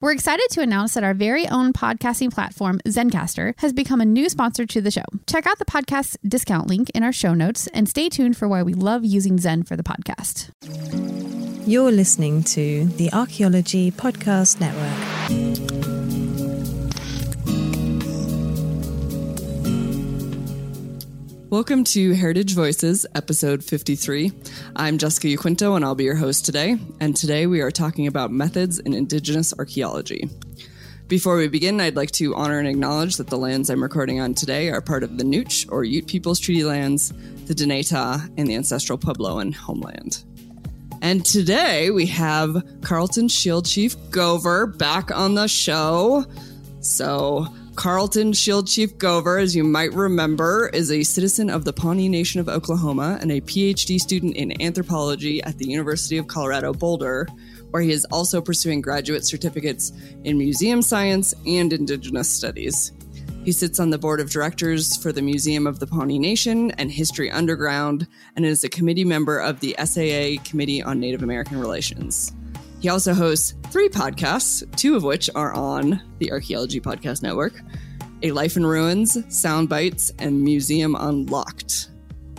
We're excited to announce that our very own podcasting platform, Zencastr, has become a new sponsor to the show. Check out the podcast discount link in our show notes and stay tuned for why we love using Zen for the podcast. You're listening to the Archaeology Podcast Network. Welcome to Heritage Voices, episode 53. I'm Jessica Yaquinto, and I'll be your host today. And today we are talking about methods in Indigenous archaeology. Before we begin, I'd like to honor and acknowledge that the lands I'm recording on today are part of the Nooch or Ute Peoples Treaty Lands, the Dinétah, and the ancestral Puebloan homeland. And today we have Carlton Shield Chief Gover back on the show. So Carlton Shield Chief Gover, as you might remember, is a citizen of the Pawnee Nation of Oklahoma and a PhD student in anthropology at the University of Colorado Boulder, where he is also pursuing graduate certificates in museum science and indigenous studies. He sits on the board of directors for the Museum of the Pawnee Nation and History Underground and is a committee member of the SAA Committee on Native American Relations. He also hosts three podcasts, two of which are on the Archaeology Podcast Network A Life in Ruins, Sound Bites, and Museum Unlocked.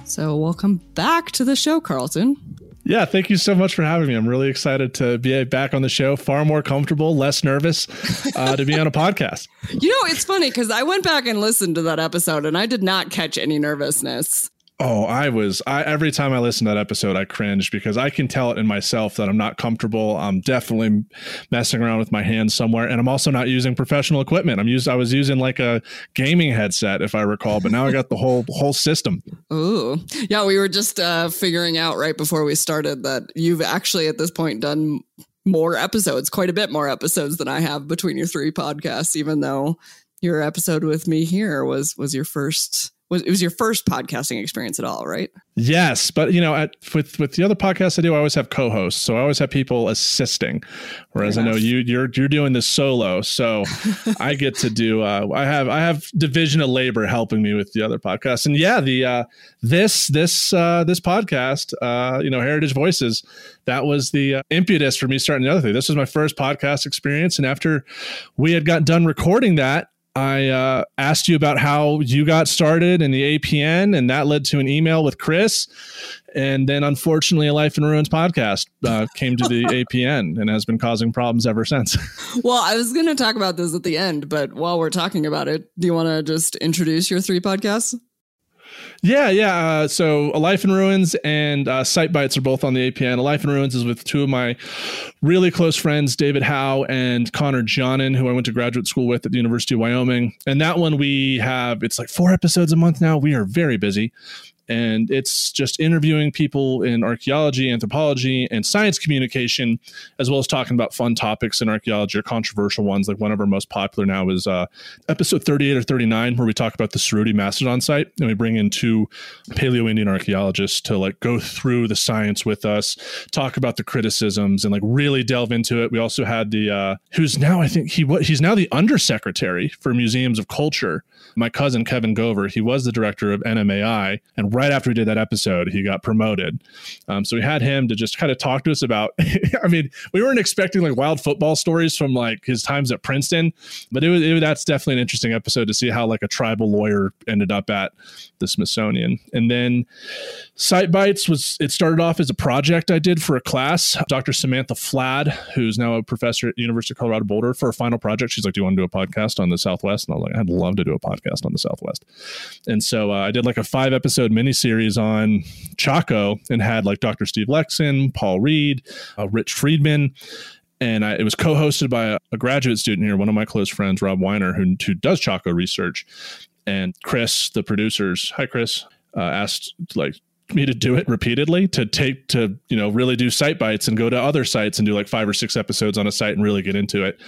So, welcome back to the show, Carlton. Yeah, thank you so much for having me. I'm really excited to be back on the show, far more comfortable, less nervous uh, to be on a podcast. You know, it's funny because I went back and listened to that episode and I did not catch any nervousness. Oh, I was. I every time I listen to that episode, I cringe because I can tell it in myself that I'm not comfortable. I'm definitely messing around with my hands somewhere, and I'm also not using professional equipment. I'm used. I was using like a gaming headset, if I recall, but now I got the whole whole system. Ooh, yeah. We were just uh, figuring out right before we started that you've actually at this point done more episodes, quite a bit more episodes than I have between your three podcasts. Even though your episode with me here was was your first was it was your first podcasting experience at all, right? Yes, but you know, at, with with the other podcasts I do, I always have co-hosts, so I always have people assisting. Whereas I know you you're you're doing this solo, so I get to do. Uh, I have I have division of labor helping me with the other podcasts, and yeah, the uh, this this uh, this podcast, uh, you know, Heritage Voices, that was the uh, impetus for me starting the other thing. This was my first podcast experience, and after we had got done recording that, I uh, asked you about how you got started in the APN, and that led to an email with Chris. And then, unfortunately, a Life in Ruins podcast uh, came to the APN and has been causing problems ever since. well, I was going to talk about this at the end, but while we're talking about it, do you want to just introduce your three podcasts? Yeah, yeah. Uh, so A Life in Ruins and uh, Site Bites are both on the APN. A Life in Ruins is with two of my really close friends, David Howe and Connor Johnen, who I went to graduate school with at the University of Wyoming. And that one we have, it's like four episodes a month now. We are very busy and it's just interviewing people in archaeology, anthropology, and science communication, as well as talking about fun topics in archaeology or controversial ones. Like one of our most popular now is uh, episode 38 or 39, where we talk about the Cerutti Mastodon site, and we bring in two Paleo-Indian archaeologists to like go through the science with us, talk about the criticisms, and like really delve into it. We also had the uh, who's now I think he what he's now the undersecretary for museums of culture. My cousin Kevin Gover, he was the director of NMAI, and right after we did that episode, he got promoted. Um, so we had him to just kind of talk to us about. I mean, we weren't expecting like wild football stories from like his times at Princeton, but it was it, that's definitely an interesting episode to see how like a tribal lawyer ended up at the Smithsonian. And then Site Bites was it started off as a project I did for a class. Dr. Samantha Fladd, who's now a professor at University of Colorado Boulder, for a final project, she's like, "Do you want to do a podcast on the Southwest?" And I was like, "I'd love to do a podcast on the Southwest." And so uh, I did like a five episode mini series on Chaco and had like Dr. Steve Lekson, Paul Reed, uh, Rich Friedman. And I, it was co-hosted by a, a, graduate student here, one of my close friends, Rob Weiner, who, who does Chaco research. And Chris, the producers, hi Chris, uh, asked like me to do it repeatedly to take to you know really do site bites and go to other sites and do like five or six episodes on a site and really get into it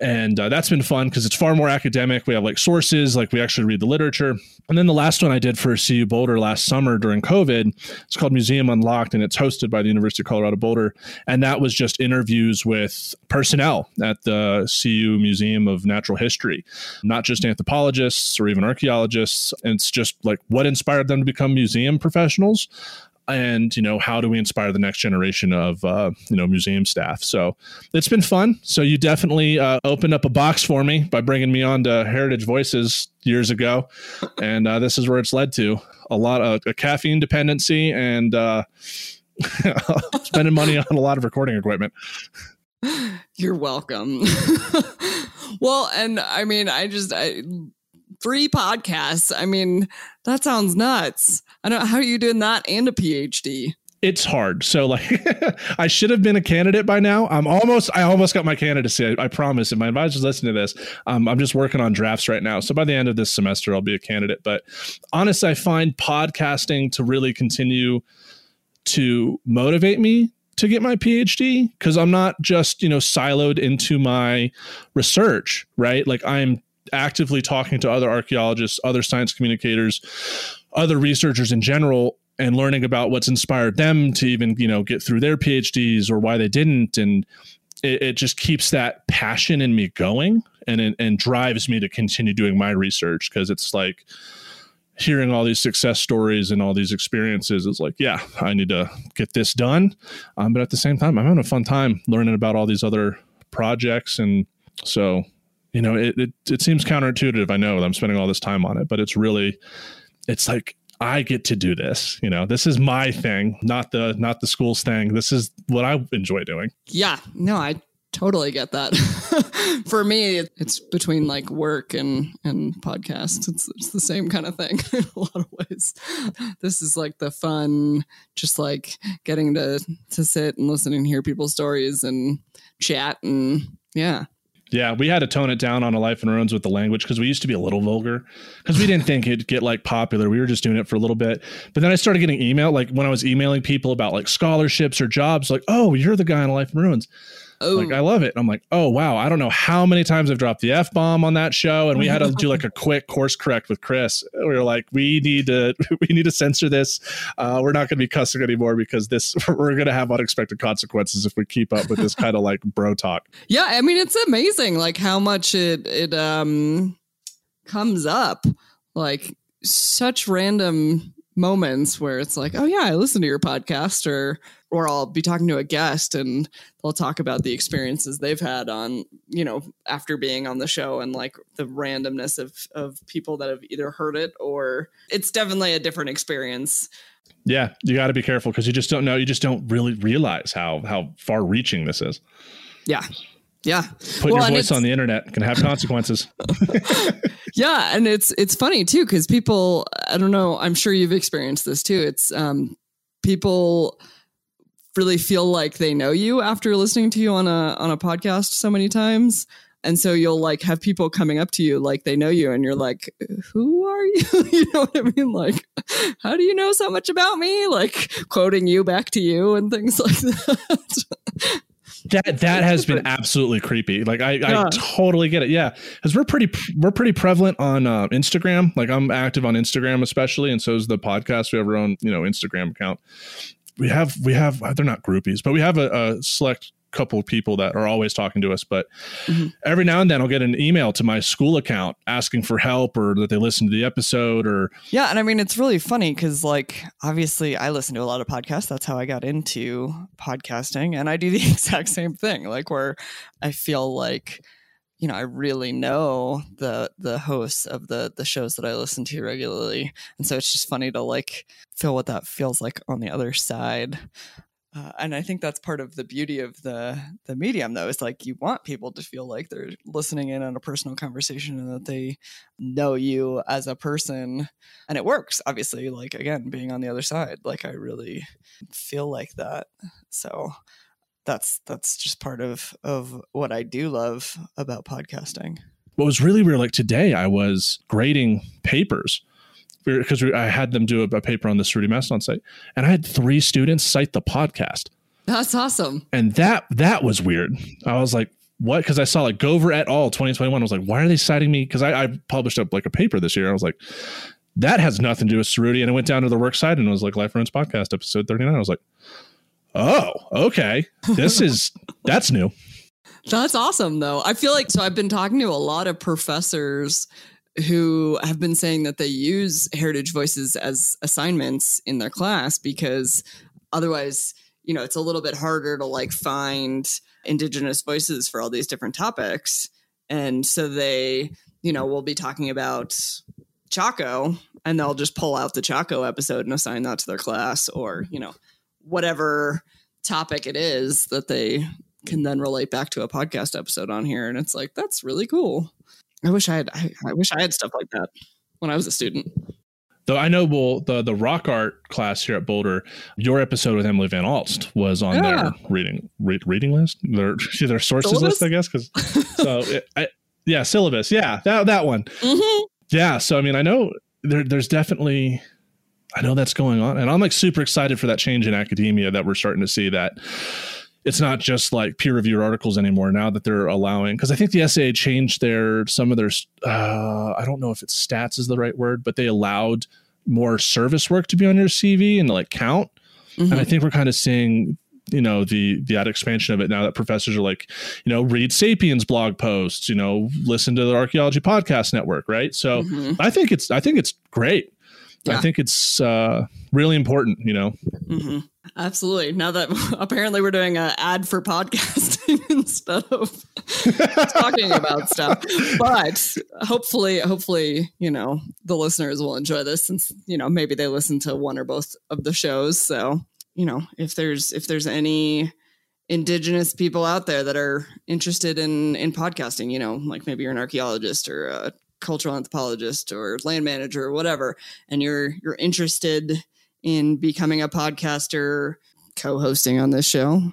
and uh, that's been fun because it's far more academic. We have like sources, like we actually read the literature. And then the last one I did for CU Boulder last summer during COVID, it's called Museum Unlocked, and it's hosted by the University of Colorado Boulder. And that was just interviews with personnel at the CU Museum of Natural History, not just anthropologists or even archaeologists. And it's just like what inspired them to become museum professionals and you know how do we inspire the next generation of uh, you know museum staff? So it's been fun. So you definitely uh, opened up a box for me by bringing me on to heritage voices years ago. And uh, this is where it's led to. A lot of a caffeine dependency and uh, spending money on a lot of recording equipment. You're welcome. Well and i mean i just I, three podcasts i mean that sounds nuts I don't know how are you doing that and a PhD. It's hard. So like I should have been a candidate by now. I'm almost I almost got my candidacy. I, I promise. If my advisor's listening to this, um, I'm just working on drafts right now. So by the end of this semester, I'll be a candidate. But honestly, I find podcasting to really continue to motivate me to get my PhD because I'm not just, you know, siloed into my research, right? Like I'm actively talking to other archaeologists, other science communicators other researchers in general and learning about what's inspired them to even you know get through their phds or why they didn't. And it, it just keeps that passion in me going and and drives me to continue doing my research. Because it's like hearing all these success stories and all these experiences is like yeah i need to get this done. Um, but at the same time i'm having a fun time learning about all these other projects. And so you know it, it, it seems counterintuitive i know i'm spending all this time on it but it's really it's like I get to do this. You know, this is my thing, not the not the school's thing. This is what I enjoy doing. Yeah, no, I totally get that. For me, it's between like work and and podcasts. It's it's the same kind of thing in a lot of ways. This is like the fun, just like getting to to sit and listen and hear people's stories and chat and yeah. Yeah, we had to tone it down on a life in ruins with the language because we used to be a little vulgar because we didn't think it'd get like popular. We were just doing it for a little bit. But then I started getting email, like when I was emailing people about like scholarships or jobs, like, oh, you're the guy on a life in ruins. Oh. Like I love it. I'm like, oh wow, I don't know how many times I've dropped the f bomb on that show, and we had to do like a quick course correct with Chris. We were like, we need to we need to censor this. Uh, we're not going to be cussing anymore because this we're going to have unexpected consequences if we keep up with this kind of like bro talk. Yeah, I mean it's amazing like how much it it um comes up like such random moments where it's like, oh yeah, I listen to your podcast or or I'll be talking to a guest and they'll talk about the experiences they've had on, you know, after being on the show and like the randomness of of people that have either heard it or it's definitely a different experience. Yeah, you got to be careful because you just don't know. You just don't really realize how how far reaching this is. Yeah. Yeah. Putting well, your voice on the internet can have consequences. yeah, and it's it's funny too cuz people I don't know, I'm sure you've experienced this too. It's um people really feel like they know you after listening to you on a on a podcast so many times and so you'll like have people coming up to you like they know you and you're like who are you you know what i mean like how do you know so much about me like quoting you back to you and things like that that that has been absolutely creepy. Like I, yeah. I totally get it. Yeah, because we're pretty we're pretty prevalent on uh, Instagram. Like I'm active on Instagram especially, and so is the podcast. We have our own you know Instagram account, we have we have they're not groupies, but we have a, a select couple of people that are always talking to us. But mm-hmm. every now and then I'll get an email to my school account asking for help or that they listen to the episode or yeah. And I mean it's really funny because like obviously I listen to a lot of podcasts. That's how I got into podcasting, and I do the exact same thing. Like where I feel like you know, I really know the the hosts of the the shows that I listen to regularly, and so it's just funny to like feel what that feels like on the other side. Uh, and I think that's part of the beauty of the the medium, though, is like you want people to feel like they're listening in on a personal conversation and that they know you as a person, and it works. Obviously, like again, being on the other side, like I really feel like that. So that's that's just part of of what I do love about podcasting. What was really weird, like today, I was grading papers because I had them do a, a paper on the Cerutti Mastodon site, and I had three students cite the podcast. That's awesome. And that that was weird. I was like, what? Because I saw like Gover et al. 2021. I was like, why are they citing me? Because I, I published up like a paper this year. I was like, that has nothing to do with Cerutti. And I went down to the work site and it was like Life Ruins Podcast, episode 39. I was like, oh, okay. This is, that's new. That's awesome, though. I feel like so I've been talking to a lot of professors who have been saying that they use heritage voices as assignments in their class because otherwise, you know, it's a little bit harder to like find indigenous voices for all these different topics. And so they, you know, will be talking about Chaco and they'll just pull out the Chaco episode and assign that to their class or, you know, whatever topic it is that they can then relate back to a podcast episode on here. And it's like, that's really cool. I wish I had, I, I wish I had stuff like that when I was a student. Though I know well, the the rock art class here at Boulder, your episode with Emily Van Alst was on yeah. their reading reading list, their their sources syllabus? list, I guess. Because so it, I, yeah, syllabus, yeah, that that one, mm-hmm. yeah. So I mean, I know there there's definitely I know that's going on, and I'm like super excited for that change in academia that we're starting to see that it's not just like peer reviewed articles anymore now that they're allowing because i think the saa changed their some of their uh, i don't know if it's stats is the right word but they allowed more service work to be on your cv and like count mm-hmm. and i mm-hmm. think we're kind of seeing you know the the expansion of it now that professors are like you know read sapiens blog posts you know listen to the archaeology podcast network right so mm-hmm. i think it's i think it's great yeah. i think it's uh really important you know mm-hmm. Absolutely. Now that apparently we're doing an ad for podcasting instead of talking about stuff, but hopefully, hopefully, you know, the listeners will enjoy this since you know maybe they listen to one or both of the shows. So you know, if there's if there's any indigenous people out there that are interested in in podcasting, you know, like maybe you're an archaeologist or a cultural anthropologist or land manager or whatever, and you're you're interested in becoming a podcaster, co-hosting on this show,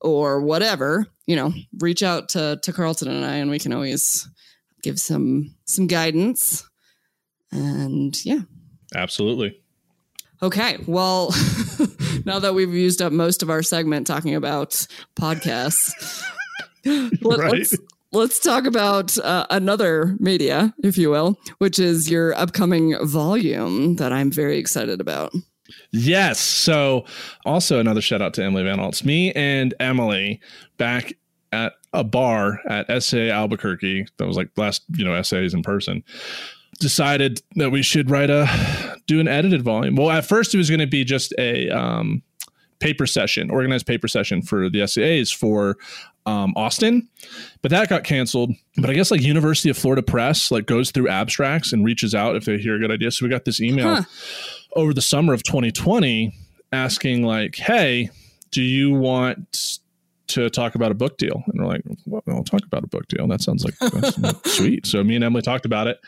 or whatever, you know, reach out to to Carlton and I, and we can always give some some guidance. And yeah, absolutely. Okay, well, now that we've used up most of our segment talking about podcasts, let, right. Let's talk about uh, another media, if you will, which is your upcoming volume that I'm very excited about. Yes. So, also another shout out to Emily Van Alst. Me and Emily back at a bar at SA Albuquerque. That was like last, you know, essays in person. Decided that we should write a do an edited volume. Well, at first it was going to be just a um, paper session, organized paper session for the SAAs for um, Austin, but that got canceled. But I guess like University of Florida Press like goes through abstracts and reaches out if they hear a good idea. So we got this email huh. over the summer of 2020 asking like, "Hey, do you want to talk about a book deal. And we're like, well, I'll talk about a book deal. That sounds like sweet. So me and Emily talked about it.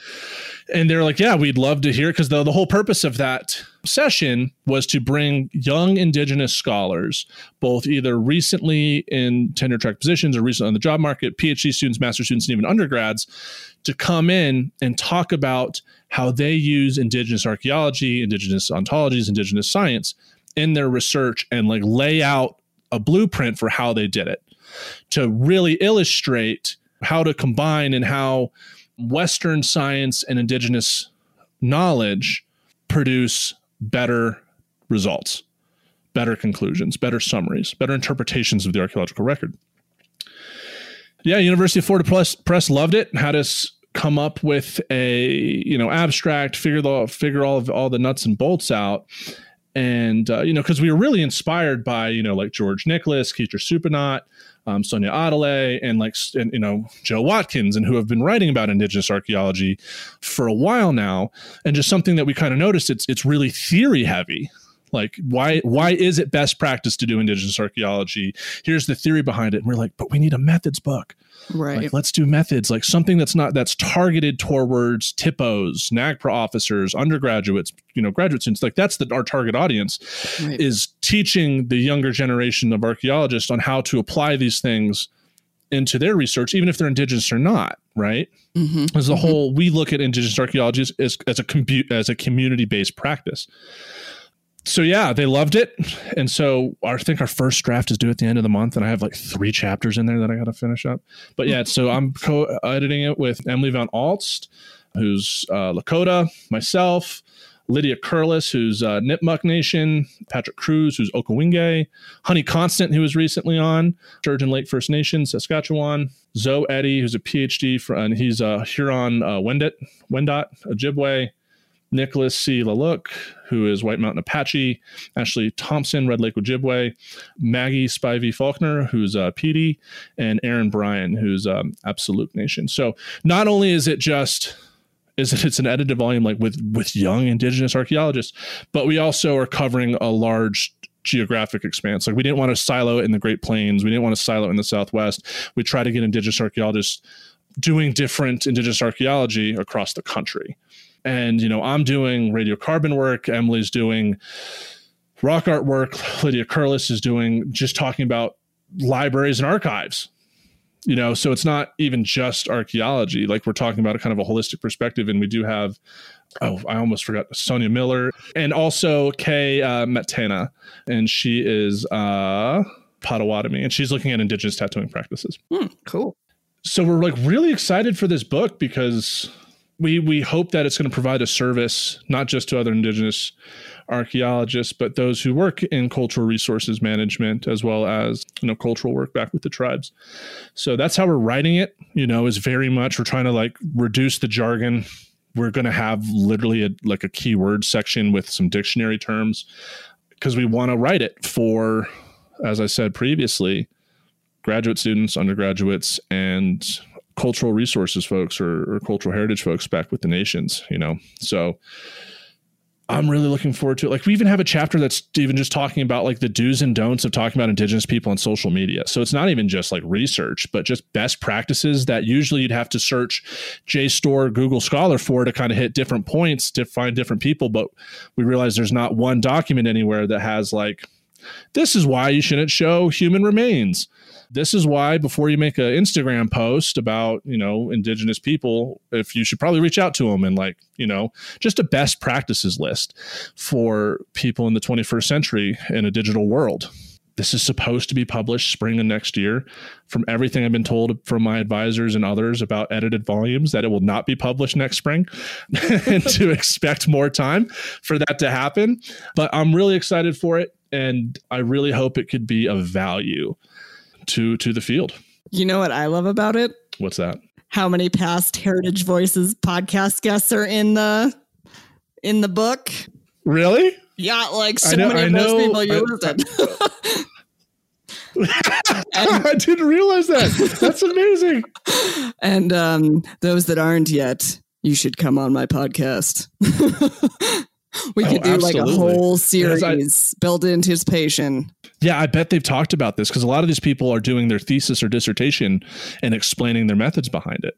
And they're like, yeah, we'd love to hear because the, the whole purpose of that session was to bring young indigenous scholars, both either recently in tenure track positions or recently on the job market, PhD students, master students, and even undergrads, to come in and talk about how they use indigenous archaeology, indigenous ontologies, indigenous science in their research and like lay out a blueprint for how they did it to really illustrate how to combine and how Western science and indigenous knowledge produce better results, better conclusions, better summaries, better interpretations of the archaeological record. Yeah, University of Florida Press, loved it. Had us come up with a you know abstract, figure the figure all of all the nuts and bolts out, and uh, you know because we were really inspired by you know like George Nicholas, Kisha Supernant, um, Sonya Atalay, and like and, you know Joe Watkins, and who have been writing about indigenous archaeology for a while now, and just something that we kind of noticed it's it's really theory heavy. Like why why is it best practice to do indigenous archaeology? Here's the theory behind it, and we're like, but we need a methods book. Right. Like, let's do methods, like something that's not that's targeted towards THPOs, NAGPRA officers, undergraduates, you know, graduate students. Like that's the our target audience right. is teaching the younger generation of archaeologists on how to apply these things into their research, even if they're indigenous or not. Right. Mm-hmm. As a mm-hmm. whole, we look at indigenous archaeology as, as, as a compu- as a community based practice. So yeah, they loved it, and so I think our first draft is due at the end of the month, and I have like three chapters in there that I got to finish up. But yeah, so I'm co-editing it with Emily Van Alst, who's uh, Lakota, myself, Lydia Curliss, who's uh, Nipmuc Nation, Patrick Cruz, who's Ohkay Owingeh, Honey Constant, who was recently on Sturgeon Lake First Nation, Saskatchewan, Zoe Eddy, who's a PhD from, and he's a uh, Huron uh, Wendat, Wendat, Ojibwe, Nicholas C. Laluk, who is White Mountain Apache, Ashley Thompson, Red Lake Ojibwe, Maggie Spivey Faulkner, who's uh, PD, and Aaron Bryan, who's um, Absolute Nation. So not only is it just is that it's an edited volume like with with young indigenous archaeologists, but we also are covering a large geographic expanse. Like we didn't want to silo it in the Great Plains, we didn't want to silo it in the Southwest. We try to get indigenous archaeologists doing different indigenous archaeology across the country. And, you know, I'm doing radiocarbon work, Emily's doing rock art work, Lydia Curliss is doing just talking about libraries and archives. You know, so it's not even just archaeology. Like we're talking about a kind of a holistic perspective, and we do have oh, I almost forgot Sonia Miller and also Kay uh, Metena, and she is uh, Potawatomi, and she's looking at indigenous tattooing practices. Hmm, cool. So we're like really excited for this book because we we hope that it's going to provide a service not just to other indigenous archaeologists but those who work in cultural resources management as well as you know cultural work back with the tribes. So that's how we're writing it you know is very much we're trying to like reduce the jargon. We're going to have literally a, like a keyword section with some dictionary terms because we want to write it for as i said previously graduate students undergraduates and cultural resources folks or, or, cultural heritage folks back with the nations, you know. So I'm really looking forward to it. Like we even have a chapter that's even just talking about like the do's and don'ts of talking about indigenous people on social media. So it's not even just like research, but just best practices that usually you'd have to search JSTOR, Google Scholar for to kind of hit different points to find different people. But we realize there's not one document anywhere that has like this is why you shouldn't show human remains this is why before you make an Instagram post about, you know, indigenous people, if you should probably reach out to them and like, you know, just a best practices list for people in the 21st century in a digital world. This is supposed to be published spring of next year. From everything I've been told from my advisors and others about edited volumes, that it will not be published next spring and to expect more time for that to happen. But I'm really excited for it. And I really hope it could be of value to to the field. You know what I love about it? What's that? How many past Heritage Voices podcast guests are in the in the book? Really? Yeah, like so know, many of those people you listed. I didn't realize that. That's amazing. And um, those that aren't yet, you should come on my podcast. we could oh, do like a whole series I, build anticipation. Yeah, I bet they've talked about this because a lot of these people are doing their thesis or dissertation and explaining their methods behind it.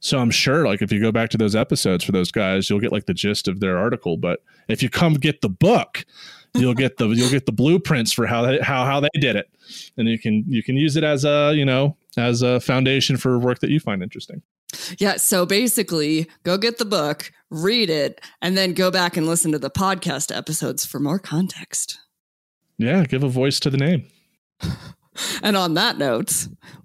So I'm sure, like, if you go back to those episodes for those guys, you'll get like the gist of their article. But if you come get the book, you'll get the you'll get the blueprints for how they, how how they did it, and you can you can use it as a you know as a foundation for work that you find interesting. Yeah. So basically, go get the book, read it, and then go back and listen to the podcast episodes for more context. Yeah, give a voice to the name. And on that note,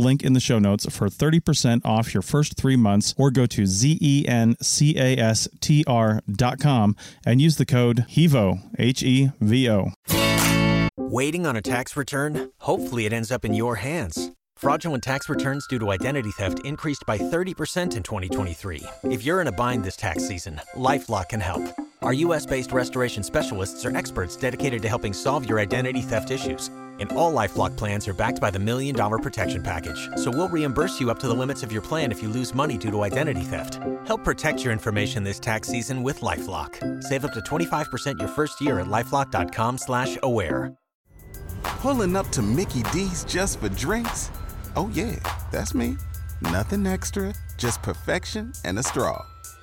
link in the show notes for 30% off your first three months or go to zencastr.com and use the code HEVO, H E V O. Waiting on a tax return? Hopefully, it ends up in your hands. Fraudulent tax returns due to identity theft increased by 30% in 2023. If you're in a bind this tax season, LifeLock can help. Our US based restoration specialists are experts dedicated to helping solve your identity theft issues. And all Lifelock plans are backed by the Million Dollar Protection Package. So we'll reimburse you up to the limits of your plan if you lose money due to identity theft. Help protect your information this tax season with LifeLock. Save up to 25% your first year at LifeLock.com slash aware. Pulling up to Mickey D's just for drinks? Oh yeah, that's me. Nothing extra, just perfection and a straw.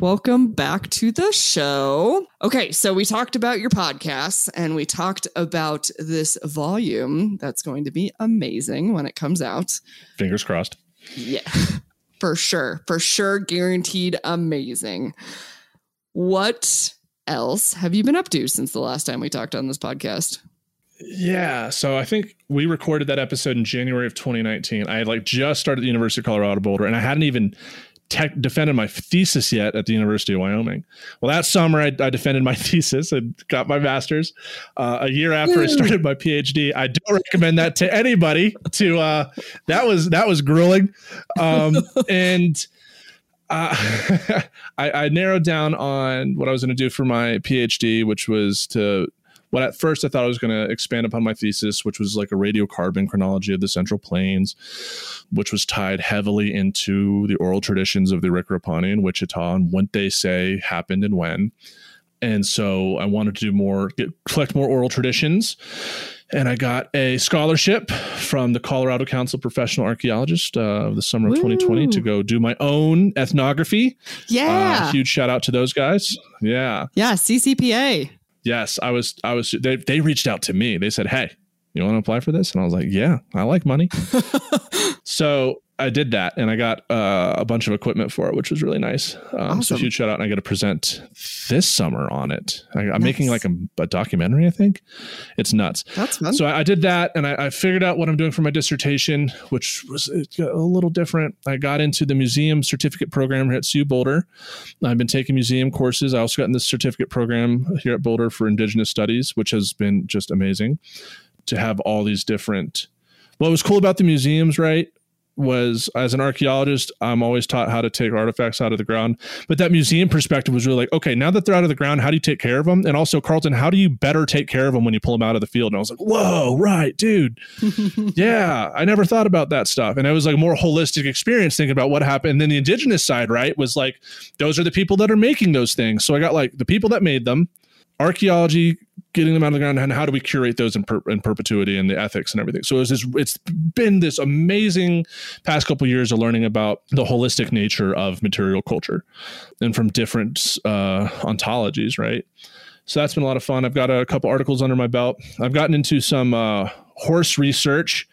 Welcome back to the show. Okay, so we talked about your podcasts and we talked about this volume that's going to be amazing when it comes out. Fingers crossed. Yeah, for sure. For sure, guaranteed amazing. What else have you been up to since the last time we talked on this podcast? Yeah, so I think we recorded that episode in January of 2019. I had like just started the University of Colorado Boulder, and I hadn't even tech defended my thesis yet at the University of Wyoming. Well, that summer I, I defended my thesis and got my master's. Uh, a year after I started my PhD, I don't recommend that to anybody. To uh, that was that was grueling, um, and. Uh, I, I narrowed down on what I was going to do for my PhD, which was to what at first I thought I was going to expand upon my thesis, which was like a radiocarbon chronology of the Central Plains, which was tied heavily into the oral traditions of the in Wichita and what they say happened and when. And so I wanted to do more, get, collect more oral traditions. And I got a scholarship from the Colorado Council of Professional Archaeologists uh, of the summer of Woo. 2020 to go do my own ethnography. Yeah. Uh, huge shout out to those guys. Yeah. Yeah. CCPA yes, I was, I was, they, they reached out to me. They said, Hey, you want to apply for this? And I was like, yeah, I like money. so I did that and I got uh, a bunch of equipment for it, which was really nice. Um, awesome. So huge shout out. And I got to present this summer on it. I, am nice. making like a, a, documentary, I think. It's nuts. That's fun. So I, I did that and I, I, figured out what I'm doing for my dissertation, which was a little different. I got into the museum certificate program here at CU Boulder. I've been taking museum courses. I also got in the certificate program here at Boulder for Indigenous Studies, which has been just amazing to have all these different. What was cool about the museums, right? Was as an archaeologist, I'm always taught how to take artifacts out of the ground. But that museum perspective was really like, okay, now that they're out of the ground, how do you take care of them? And also, Carlton, how do you better take care of them when you pull them out of the field? And I was like, whoa, right, dude. yeah, I never thought about that stuff. And it was like a more holistic experience thinking about what happened. And then the indigenous side, right, was like, those are the people that are making those things. So I got like the people that made them, archaeology getting them out of the ground and how do we curate those in, per, in perpetuity and the ethics and everything so it's this, it's been this amazing past couple of years of learning about the holistic nature of material culture and from different uh, ontologies right so that's been a lot of fun i've got a couple articles under my belt i've gotten into some uh, horse research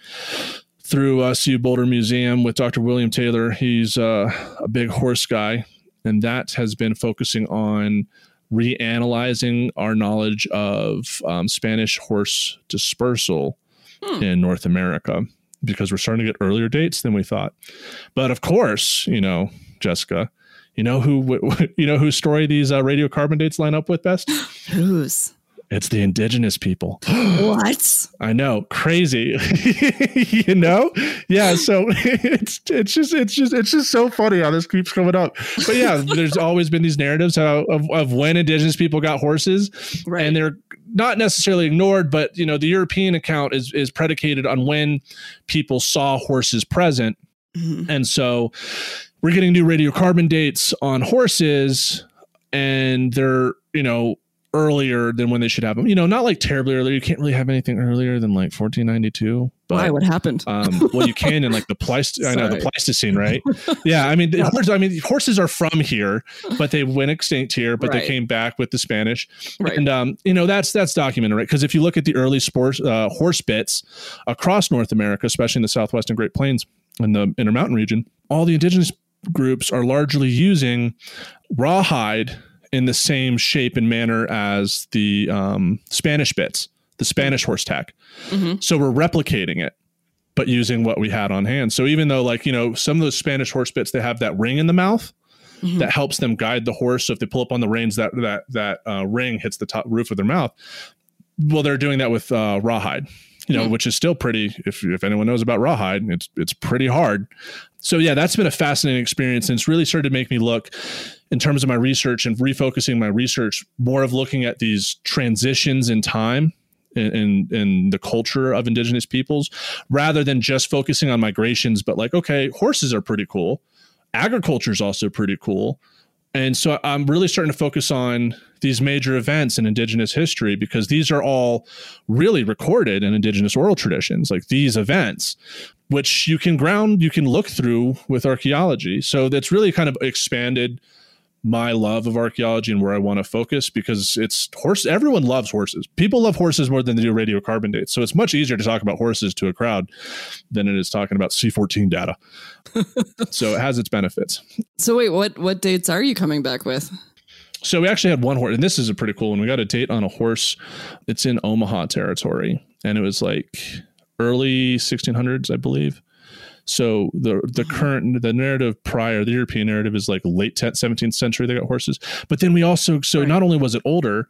through uh, CU Boulder Museum with Dr. William Taylor. He's uh, a big horse guy, and that has been focusing on reanalyzing our knowledge of um, Spanish horse dispersal hmm. in North America because we're starting to get earlier dates than we thought. But of course, you know, Jessica, you know who you know whose story these uh, radiocarbon dates line up with best? Whose? It's the indigenous people. what? I know, crazy. you know, yeah. So it's it's just it's just it's just so funny how this keeps coming up. But yeah, there's always been these narratives how, of of when indigenous people got horses, right. and they're not necessarily ignored, but you know, the European account is is predicated on when people saw horses present, mm-hmm. and so we're getting new radiocarbon dates on horses, and they're you know earlier than when they should have them. You know, not like terribly earlier. You can't really have anything earlier than like 1492. But, Why? What happened? Um, well, you can in like the Pleist- I know the Pleistocene, right? yeah, I mean, yeah. Horses, I mean, horses are from here, but they went extinct here, but right. they came back with the Spanish, right. and um, you know that's that's documented, right? Because if you look at the early sports uh, horse bits across North America, especially in the Southwest and Great Plains and the Intermountain region, all the indigenous groups are largely using rawhide in the same shape and manner as the um, Spanish bits, the Spanish horse tack. Mm-hmm. So we're replicating it. but using what we had on hand. So even though like, you know, some of those Spanish horse bits, they have that ring in the mouth mm-hmm. that helps them guide the horse. So if they pull up on the reins, that, that, that uh, ring hits the top roof of their mouth. Well, they're doing that with uh, rawhide, you know, mm-hmm. which is still pretty, if, if anyone knows about rawhide, it's, it's pretty hard. So yeah, that's been a fascinating experience. And it's really started to make me look in terms of my research and refocusing my research more of looking at these transitions in time in, in, the culture of indigenous peoples rather than just focusing on migrations but like okay horses are pretty cool. Agriculture is also pretty cool. And so i'm really starting to focus on these major events in indigenous history because these are all really recorded in indigenous oral traditions like these events which you can ground you can look through with archaeology. So that's really kind of expanded my love of archaeology and where I want to focus because it's horse. Everyone loves horses. People love horses more than they do radiocarbon dates. So it's much easier to talk about horses to a crowd than it is talking about C14 data. so it has its benefits. So wait, what what dates are you coming back with? So we actually had one horse, and this is a pretty cool one. We got a date on a horse. It's in Omaha territory, and it was like early 1600s, I believe. So the the current the narrative prior the European narrative is like late 10th, 17th century they got horses. But then we also so right. not only was it older,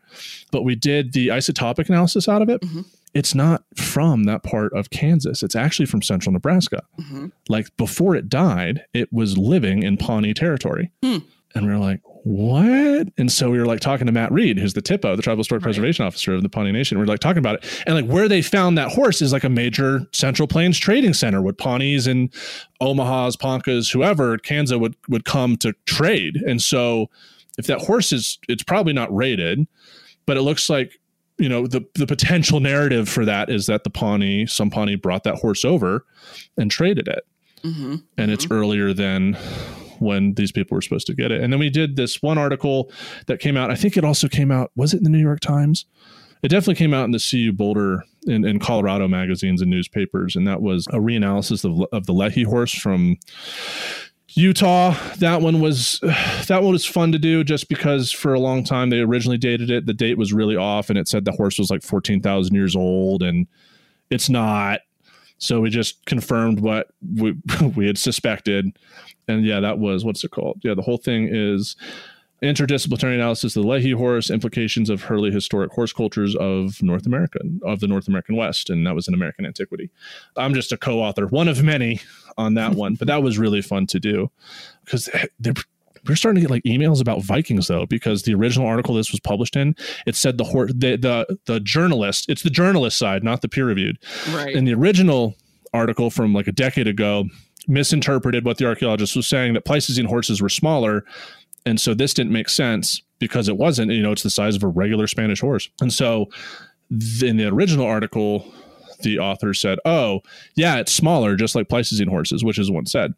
but we did the isotopic analysis out of it. Mm-hmm. It's not from that part of Kansas. It's actually from central Nebraska. Mm-hmm. Like before it died, it was living in Pawnee territory. Hmm. And we are like, what? And so we were like talking to Matt Reed, who's the THPO, the Tribal Historic right. Preservation Officer of the Pawnee Nation. We are like talking about it. And like where they found that horse is like a major Central Plains trading center with Pawnees and Omahas, Poncas, whoever, Kansas would, would come to trade. And so if that horse is, it's probably not rated, but it looks like, you know, the, the potential narrative for that is that the Pawnee, some Pawnee brought that horse over and traded it. Mm-hmm. And mm-hmm. it's earlier than when these people were supposed to get it. And then we did this one article that came out. I think it also came out, was it in the New York Times? It definitely came out in the CU Boulder in, in Colorado magazines and newspapers. And that was a reanalysis of, of the Lehi horse from Utah. That one was that one was fun to do just because for a long time they originally dated it. The date was really off and it said the horse was like 14,000 years old and it's not. So we just confirmed what we, we had suspected. And yeah, that was what's it called? Yeah, the whole thing is interdisciplinary analysis of the Lehi horse, implications of early historic horse cultures of North America, of the North American West. And that was in American antiquity. I'm just a co author, one of many on that one, but that was really fun to do because they're we're starting to get like emails about Vikings though, because the original article this was published in, it said the horse, the, the the journalist, it's the journalist side, not the peer reviewed. Right. In the original article from like a decade ago, misinterpreted what the archaeologist was saying that Pleistocene horses were smaller, and so this didn't make sense because it wasn't. You know, it's the size of a regular Spanish horse, and so in the original article the author said, "Oh, yeah, it's smaller, just like Pleistocene horses," which is what said.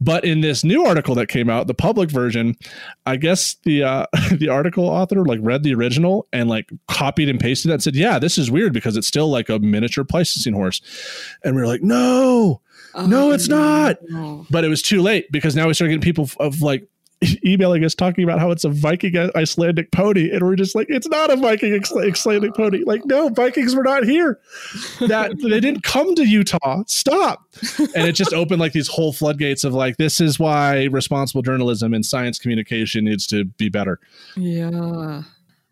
But in this new article that came out, the public version, I guess the uh, the article author like read the original and like copied and pasted that and said, "Yeah, this is weird because it's still like a miniature Pleistocene horse," and we are like, "No." Oh, no, it's not. But it was too late because now we start getting people of like emailing us talking about how it's a Viking Icelandic pony, and we're just like, it's not a Viking Icelandic pony. Like, no, Vikings were not here. That they didn't come to Utah. Stop. And it just opened like these whole floodgates of like, this is why responsible journalism and science communication needs to be better. Yeah.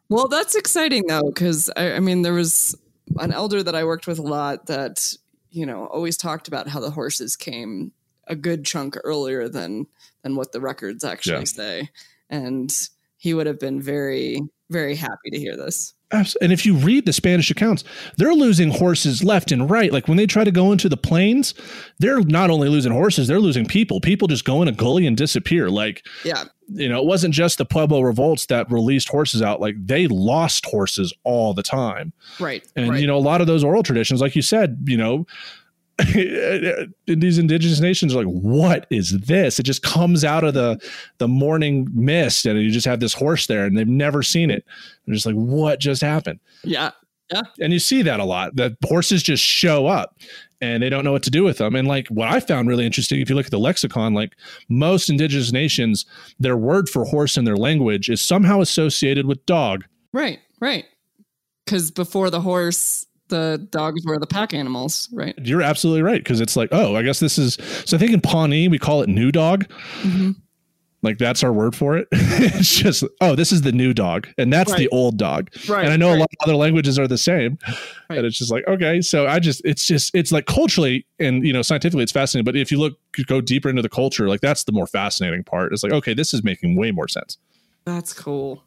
Well, that's exciting though, because I, I mean, there was an elder that I worked with a lot that you know always talked about how the horses came a good chunk earlier than than what the records actually yeah. say. And he would have been very, very happy to hear this. And if you read the Spanish accounts, they're losing horses left and right. Like when they try to go into the plains, they're not only losing horses, they're losing people. People just go in a gully and disappear. Like, yeah, you know, it wasn't just the Pueblo revolts that released horses out. Like they lost horses all the time. Right. And, right. you know, a lot of those oral traditions, like you said, you know, these indigenous nations are like, what is this? It just comes out of the the morning mist, and you just have this horse there, and they've never seen it. They're just like, what just happened? Yeah, yeah. And you see that a lot. That horses just show up, and they don't know what to do with them. And like what I found really interesting, if you look at the lexicon, like most indigenous nations, their word for horse in their language is somehow associated with dog. Right, right. Because before the horse the dogs were the pack animals, right? You're absolutely right because it's like, oh, I guess this is. So I think in Pawnee we call it new dog. Mm-hmm. Like that's our word for it. it's just, oh, this is the new dog, and that's the old dog. Right. and I know right. a lot of other languages are the same. Right. And it's just like, okay, so I just, it's just, it's like culturally and you know scientifically, it's fascinating. But if you look, go deeper into the culture, like that's the more fascinating part. It's like, okay, this is making way more sense. That's cool.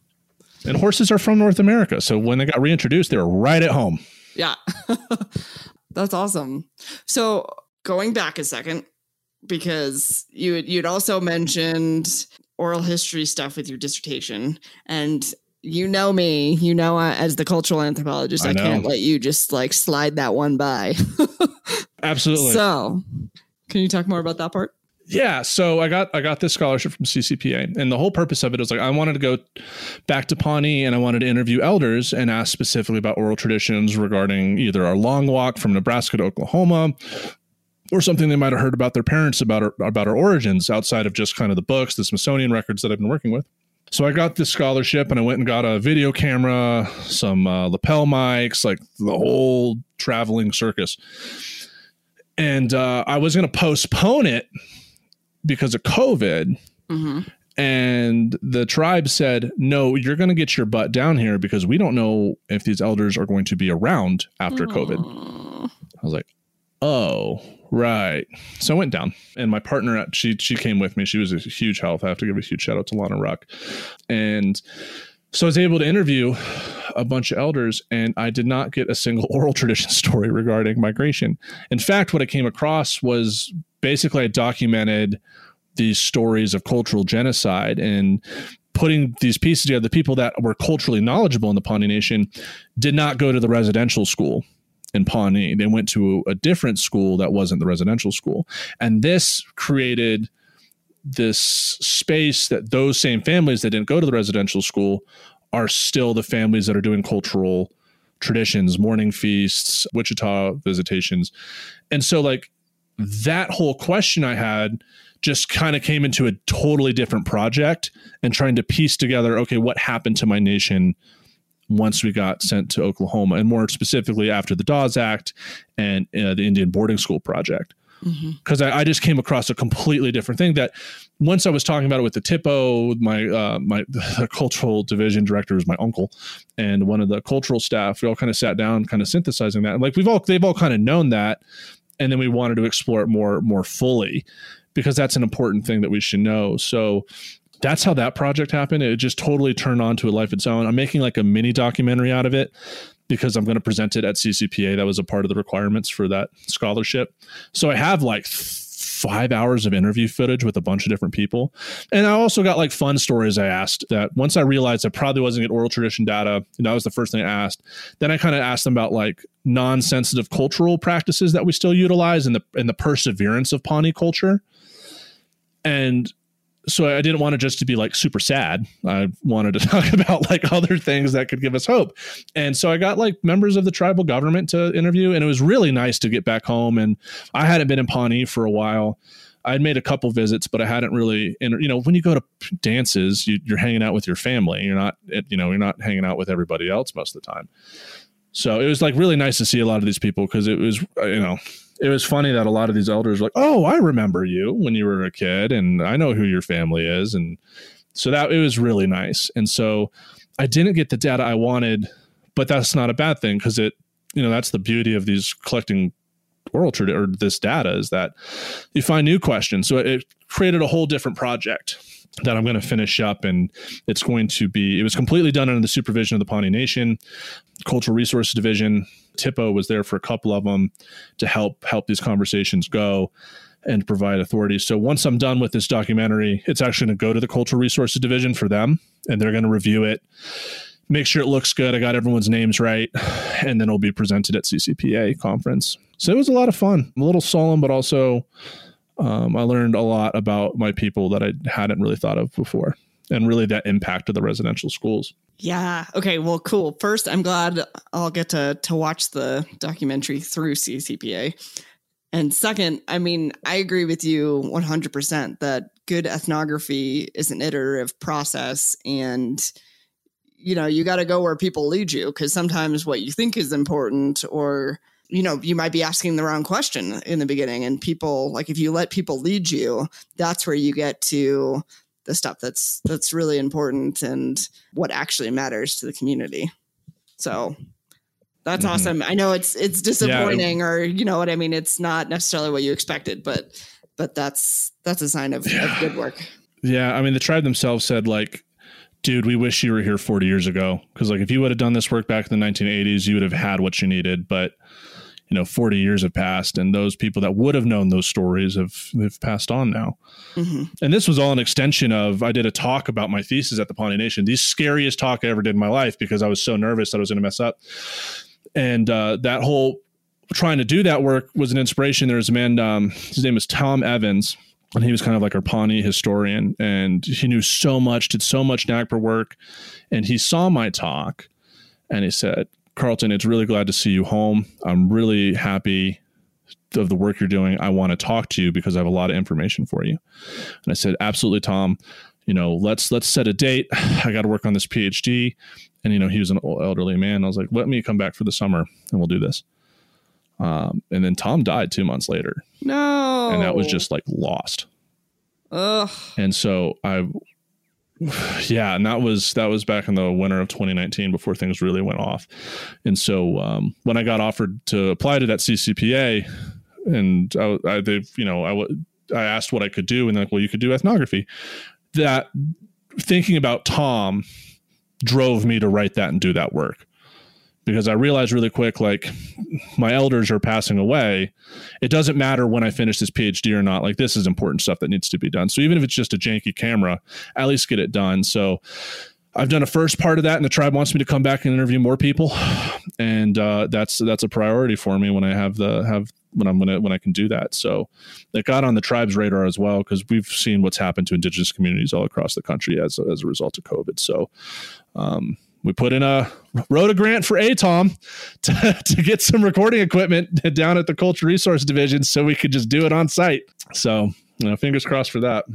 And horses are from North America, so when they got reintroduced, they were right at home. Yeah. That's awesome. So going back a second, because you you'd also mentioned oral history stuff with your dissertation, and you know me, you know uh, as the cultural anthropologist, I I, can't let you just like slide that one by. Absolutely. so, can you talk more about that part? Yeah so i got i got this scholarship from ccpa and the whole purpose of it was like i wanted to go back to pawnee and i wanted to interview elders and ask specifically about oral traditions regarding either our long walk from nebraska to oklahoma or something they might have heard about their parents about our, about our origins outside of just kind of the books the smithsonian records that i've been working with so I got this scholarship and I went and got a video camera, some uh, lapel mics, like the whole traveling circus. And uh, I was going to postpone it because of COVID. Mm-hmm. And the tribe said, no, you're going to get your butt down here because we don't know if these elders are going to be around after COVID. I was like, oh, right. So I went down, and my partner, she she came with me. She was a huge help. I have to give a huge shout out to Lana Ruck, and so I was able to interview a bunch of elders, and I did not get a single oral tradition story regarding migration. In fact, what I came across was basically I documented these stories of cultural genocide and putting these pieces together. The people that were culturally knowledgeable in the Pawnee Nation did not go to the residential school in Pawnee. They went to a different school that wasn't the residential school. And this created this space that those same families that didn't go to the residential school are still the families that are doing cultural traditions, morning feasts, Wichita visitations. And so, like, that whole question I had just kind of came into a totally different project and trying to piece together okay, what happened to my nation once we got sent to Oklahoma, and more specifically after the Dawes Act and uh, the Indian Boarding School Project. Because I, I just came across a completely different thing that once I was talking about it with the THPO, my uh, my the cultural division director is my uncle, and one of the cultural staff. We all kind of sat down, kind of synthesizing that. And like we've all they've all kind of known that, and then we wanted to explore it more more fully because that's an important thing that we should know. So that's how that project happened. It just totally turned on to a life of its own. I'm making like a mini documentary out of it because I'm going to present it at CCPA. That was a part of the requirements for that scholarship. So I have like five hours of interview footage with a bunch of different people. And I also got like fun stories I asked that once I realized I probably wasn't getting oral tradition data, and that was the first thing I asked. Then I kind of asked them about like non-sensitive cultural practices that we still utilize and the and the perseverance of Pawnee culture. And so I didn't want it just to be like super sad. I wanted to talk about like other things that could give us hope. And so I got like members of the tribal government to interview, and it was really nice to get back home. And I hadn't been in Pawnee for a while. I'd made a couple visits, but I hadn't really. And you know, when you go to dances, you, you're hanging out with your family. You're not, you know, you're not hanging out with everybody else most of the time. So it was like really nice to see a lot of these people because it was, uh, you know, it was funny that a lot of these elders were like, "Oh, I remember you when you were a kid, and I know who your family is," and so that it was really nice. And so I didn't get the data I wanted, but that's not a bad thing because it, you know, that's the beauty of these collecting oral trad or this data is that you find new questions. So it created a whole different project that I'm going to finish up, and it's going to be. It was completely done under the supervision of the Pawnee Nation Cultural Resources Division. THPO was there for a couple of them to help help these conversations go and provide authority. So once I'm done with this documentary, it's actually going to go to the Cultural Resources Division for them, and they're going to review it, make sure it looks good. I got everyone's names right, and then it'll be presented at CCPA conference. So it was a lot of fun, a little solemn, but also um, I learned a lot about my people that I hadn't really thought of before, and really that impact of the residential schools. Yeah. Okay. Well, cool. First, I'm glad I'll get to to watch the documentary through CCPA. And second, I mean, I agree with you 100% that good ethnography is an iterative process and you know, you got to go where people lead you because sometimes what you think is important or you know, you might be asking the wrong question in the beginning and people like if you let people lead you, that's where you get to the stuff that's that's really important and what actually matters to the community. So that's mm-hmm. awesome. I know it's it's disappointing yeah. or you know what I mean, it's not necessarily what you expected, but but that's that's a sign of, yeah. of good work. Yeah, I mean the tribe themselves said like dude, we wish you were here 40 years ago. Cause like if you would have done this work back in the 1980s, you would have had what you needed. But you know 40 years have passed and those people that would have known those stories have have passed on now. Mm-hmm. and this was all an extension of i did a talk about my thesis at the pawnee nation the scariest talk i ever did in my life because i was so nervous that i was going to mess up. And uh, that whole trying to do that work was an inspiration. There's a man um, his name is tom evans and he was kind of like our Pawnee historian, and he knew so much, did so much NAGPRA work, and he saw my talk, and he said, Carlton, it's really glad to see you home. I'm really happy of the work you're doing. I want to talk to you because I have a lot of information for you. And I said, absolutely, Tom. You know, let's let's set a date. I got to work on this PhD. And you know, he was an elderly man. I was like, let me come back for the summer and we'll do this. Um, and then Tom died two months later. No, and that was just like lost. Ugh. And so I yeah and that was that was back in the winter of 2019 before things really went off. And so um, when i got offered to apply to that ccpa and i, I they you know i i asked what i could do and they're like well you could do ethnography. That thinking about tom drove me to write that and do that work because I realized really quick, like my elders are passing away. It doesn't matter when I finish this PhD or not. Like this is important stuff that needs to be done. So even if it's just a janky camera, at least get it done. So I've done a first part of that, and the tribe wants me to come back and interview more people, and uh, that's that's a priority for me when I have the have when I'm gonna when I can do that. So it got on the tribe's radar as well because we've seen what's happened to indigenous communities all across the country as as a result of COVID. So. Um, we put in a wrote a grant for ATALM to, to get some recording equipment down at the Culture Resource Division so we could just do it on site. So, you know, fingers crossed for that.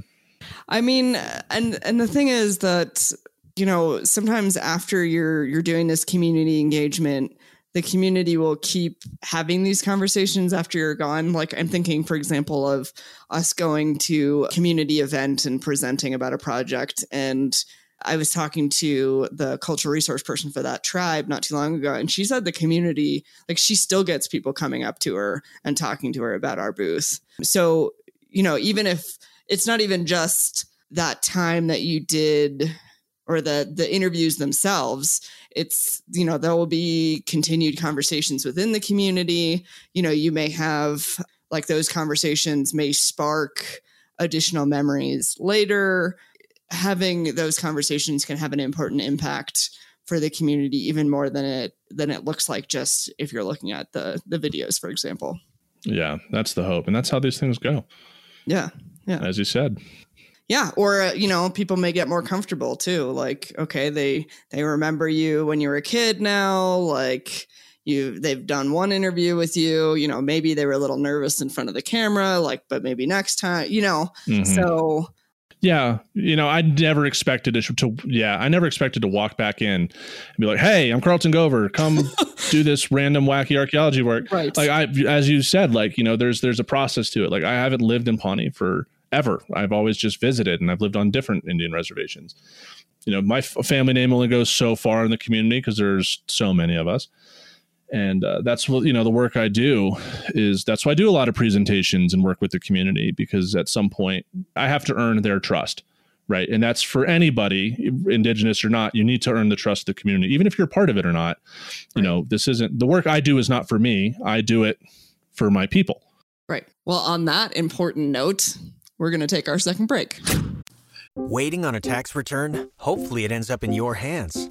I mean, and and the thing is that you know sometimes after you're you're doing this community engagement, the community will keep having these conversations after you're gone. Like I'm thinking, for example, of us going to a community event and presenting about a project and I was talking to the cultural resource person for that tribe not too long ago, and she said the community, like, she still gets people coming up to her and talking to her about our booth. So, you know, even if it's not even just that time that you did or the the interviews themselves it's you know there will be continued conversations within the community you know you may have like those conversations may spark additional memories later having those conversations can have an important impact for the community even more than it than it looks like just if you're looking at the the videos for example. Yeah that's the hope and that's how these things go. Yeah yeah. As you said. Yeah or uh, you know people may get more comfortable too like okay they they remember you when you were a kid now like you they've done one interview with you you know maybe they were a little nervous in front of the camera like but maybe next time you know? Mm-hmm. so yeah, you know, I never expected to, to, yeah, I never expected to walk back in and be like, "Hey, I'm Carlton Gover. Come do this random wacky archaeology work." Right. Like I, as you said, like you know, there's there's a process to it. Like I haven't lived in Pawnee for ever. I've always just visited, and I've lived on different Indian reservations. You know, my f- family name only goes so far in the community because there's so many of us and uh, that's what you know the work i do is that's why i do a lot of presentations and work with the community because at some point i have to earn their trust right? And that's for anybody indigenous or not you need to earn the trust of the community even if you're part of it or not. You right. know this isn't the work i do is not for me. I do it for my people. Right. Well on that important note we're going to take our second break. Waiting on a tax return? Hopefully it ends up in your hands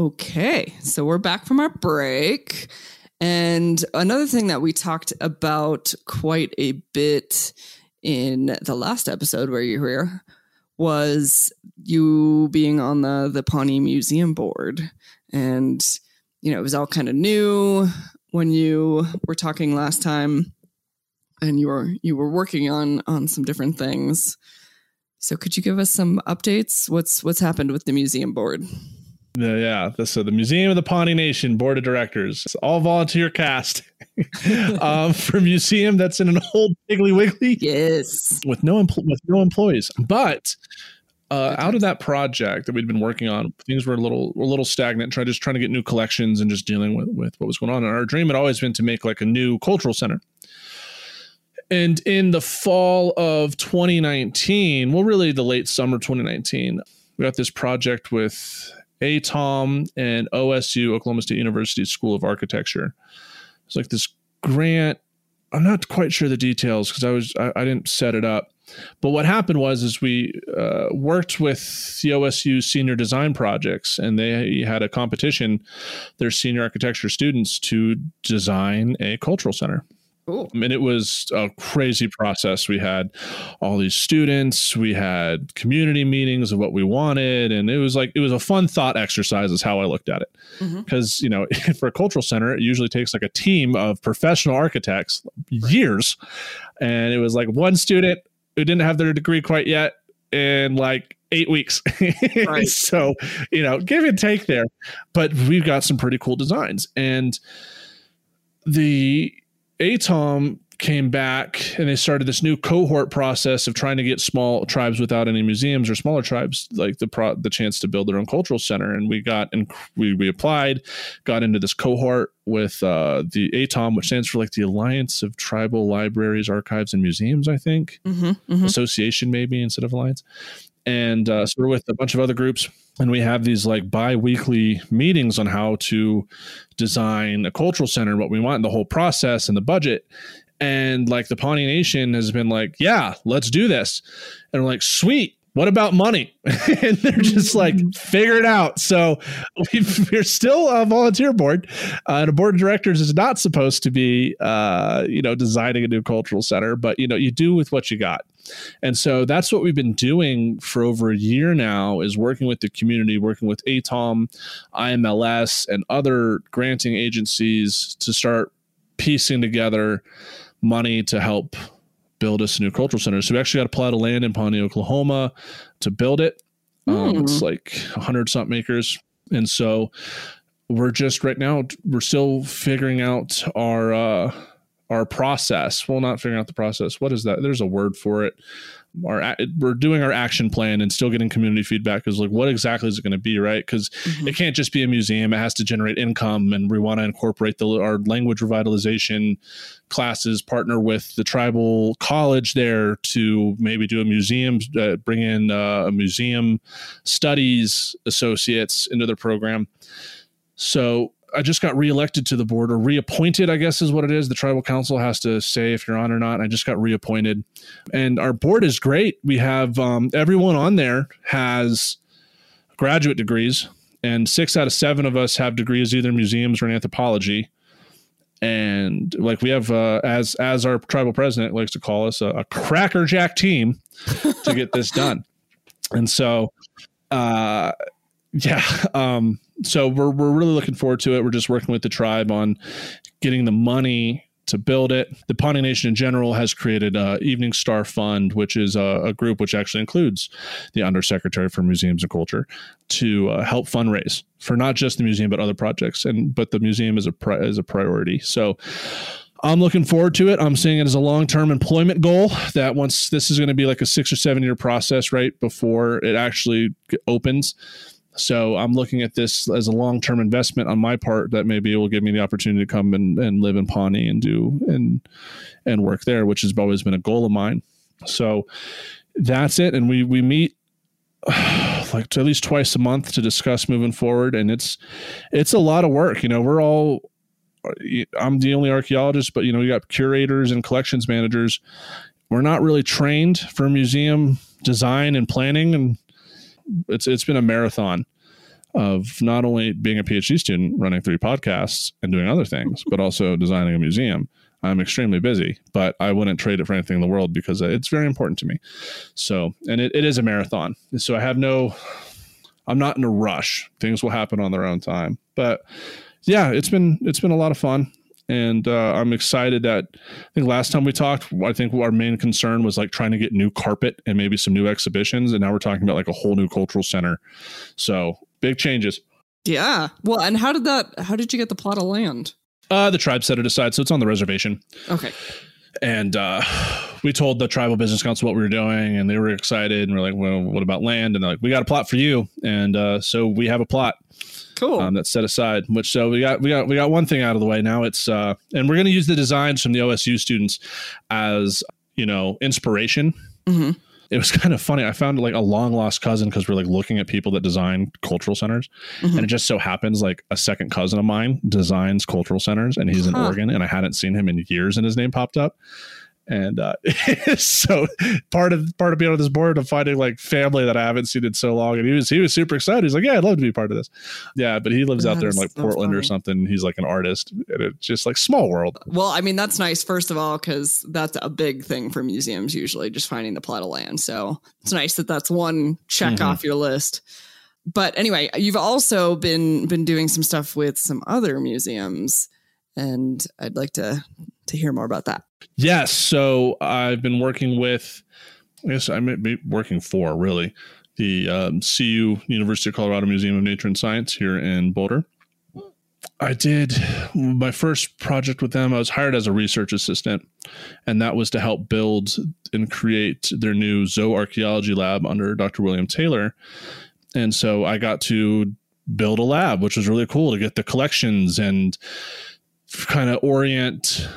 Okay, so we're back from our break. And another thing that we talked about quite a bit in the last episode where you were here was you being on the the Pawnee Museum board. And you know, it was all kind of new when you were talking last time and you were you were working on on some different things. So could you give us some updates? What's what's happened with the museum board? The, yeah, the, so the Museum of the Pawnee Nation Board of Directors, it's all volunteer cast um, for a museum that's in an old Piggly Wiggly. Yes, with no empl- with no employees. But uh, out of that project that we'd been working on, things were a little a little stagnant. Trying just trying to get new collections and just dealing with with what was going on. And our dream had always been to make like a new cultural center. And in the fall of 2019, well, really the late summer 2019, we got this project with ATALM and OSU, Oklahoma State University School of Architecture. It's like this grant. I'm not quite sure the details because I was I, I, didn't set it up. But what happened was is we uh, worked with the OSU senior design projects, and they had a competition. Their senior architecture students to design a cultural center. Cool. I mean, it was a crazy process. We had all these students, we had community meetings of what we wanted, and it was like it was a fun thought exercise, is how I looked at it. Because mm-hmm. you know, for a cultural center, it usually takes like a team of professional architects years, and it was like one student who didn't have their degree quite yet, in like eight weeks. right. so you know, give and take there, but we've got some pretty cool designs and the ATALM came back and they started this new cohort process of trying to get small tribes without any museums or smaller tribes like the pro- the chance to build their own cultural center. And we got and we, we applied got into this cohort with uh, the ATALM which stands for like the Alliance of Tribal Libraries Archives and Museums I think. Mm-hmm, mm-hmm. association maybe instead of alliance. And uh, so we're with a bunch of other groups and we have these like bi-weekly meetings on how to design a cultural center what we want the whole process and the budget. And like the pawnee nation has been like yeah let's do this. And we're like sweet what about money? and they're just like, figure it out. So we are still a volunteer board, uh, and a board of directors is not supposed to be, uh, you know, designing a new cultural center, but you know, you do with what you got. And so that's what we've been doing for over a year now is working with the community, working with ATALM, IMLS, and other granting agencies to start piecing together money to help build us a new cultural center. So we actually got a plot of land in Pawnee, Oklahoma to build it. Um, mm. It's like 100 something acres. And so we're just right now, we're still figuring out our, uh, our process. Well, not figuring out the process. What is that? There's a word for it our we're doing our action plan and still getting community feedback is like what exactly is it going to be right? Because mm-hmm. it can't just be a museum. It has to generate income and we want to incorporate the our language revitalization classes partner with the tribal college there to maybe do a museum uh, bring in uh, a museum studies associates into their program. So I just got reelected to the board or reappointed, I guess is what it is. The tribal council has to say if you're on or not. I just got reappointed. And our board is great. We have um, everyone on there has graduate degrees, and six out of seven of us have degrees either in museums or in anthropology. And like we have, uh, as as our tribal president likes to call us, a, a crackerjack team to get this done. And so, uh, yeah, um, so we're we're really looking forward to it. We're just working with the tribe on getting the money to build it. The Pawnee Nation in general has created a Evening Star Fund, which is a, a group which actually includes the Undersecretary for Museums and Culture to uh, help fundraise for not just the museum but other projects. And but the museum is a pri- is a priority. So. I'm looking forward to it. I'm seeing it as a long term employment goal that once this is going to be like a six or seven year process, right? Before it actually opens So I'm looking at this as a long term investment on my part that maybe will give me the opportunity to come and, and live in Pawnee and do and and work there, which has always been a goal of mine. So that's it. And we we meet like at least twice a month to discuss moving forward and it's it's a lot of work you know we're all i'm the only archaeologist but you know we got curators and collections managers we're not really trained for museum design and planning and it's it's been a marathon of not only being a phd student running three podcasts and doing other things but also designing a museum I'm extremely busy, but I wouldn't trade it for anything in the world because it's very important to me. So, and it, it is a marathon. So I have no, I'm not in a rush. Things will happen on their own time. But yeah, it's been, it's been a lot of fun. And uh, I'm excited that I think last time we talked, I think our main concern was like trying to get new carpet and maybe some new exhibitions. And now we're talking about like a whole new cultural center. So big changes. Yeah. Well, and how did that, how did you get the plot of land? Uh, the tribe set it aside, so it's on the reservation. Okay. And uh, we told the tribal business council what we were doing, and they were excited. And we're like, "Well, what about land?" And they're like, "We got a plot for you." And uh, so we have a plot. Cool. Um, that's set aside. Which so we got we got we got one thing out of the way. Now it's uh, and we're going to use the designs from the OSU students as you know inspiration. Mm-hmm it was kind of funny. I found like a long lost cousin because we're like looking at people that design cultural centers, mm-hmm. and it just so happens like a second cousin of mine designs cultural centers, and he's in huh. Oregon, and I hadn't seen him in years, and his name popped up and uh, so part of part of being on this board of finding like family that I haven't seen in so long, and he was he was super excited. He's like, "Yeah, I'd love to be part of this." Yeah, but he lives out there in like Portland funny. or something. He's like an artist, and it's just like small world. Well, I mean, that's nice first of all because that's a big thing for museums usually, just finding the plot of land. So it's nice that that's one check mm-hmm. off your list. But anyway, you've also been been doing some stuff with some other museums, and I'd like to to hear more about that. Yes. So I've been working with, I guess I may be working for really the um, CU University of Colorado Museum of Nature and Science here in Boulder. I did my first project with them. I was hired as a research assistant, and that was to help build and create their new zooarchaeology lab under Dr. William Taylor. And so I got to build a lab, which was really cool to get the collections and kind of orient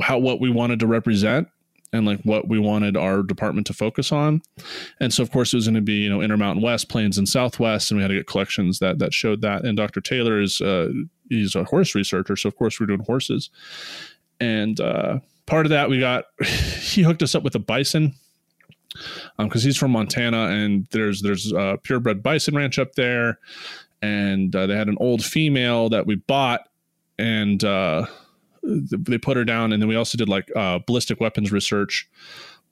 how what we wanted to represent and like what we wanted our department to focus on. And so of course it was going to be, you know, Intermountain West, Plains and Southwest, and we had to get collections that that showed that. And Dr. Taylor is uh he's a horse researcher, so of course we're doing horses. And uh part of that we got he hooked us up with a bison because um, he's from Montana and there's there's a purebred bison ranch up there and uh, they had an old female that we bought and uh they put her down, and then we also did like uh, ballistic weapons research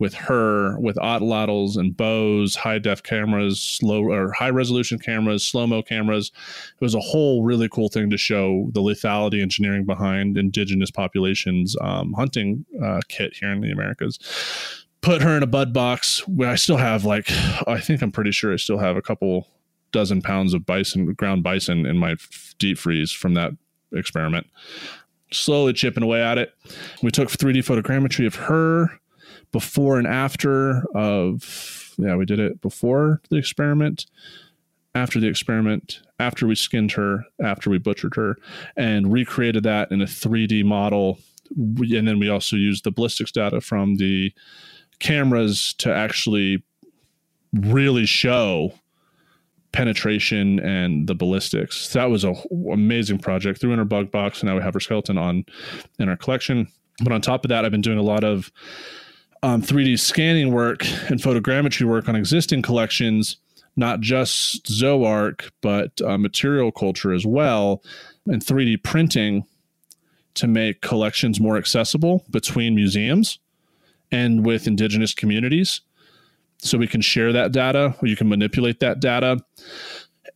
with her with atlatls and bows, high def cameras, slow or high resolution cameras, slow mo cameras. It was a whole really cool thing to show the lethality engineering behind indigenous populations um, hunting uh, kit here in the Americas. Put her in a bug box where I still have like I think I'm pretty sure I still have a couple dozen pounds of bison ground bison in my deep freeze from that experiment slowly chipping away at it. We took 3D photogrammetry of her before and after of yeah, we did it before the experiment, after the experiment, after we skinned her, after we butchered her, and recreated that in a 3D model. And then we also used the ballistics data from the cameras to actually really show penetration and the ballistics. That was a amazing project. Threw in our bug box, and now we have our skeleton on in our collection. But on top of that, I've been doing a lot of um, 3D scanning work and photogrammetry work on existing collections, not just Zooarc, but uh, material culture as well, and 3D printing to make collections more accessible between museums and with indigenous communities so we can share that data you can manipulate that data.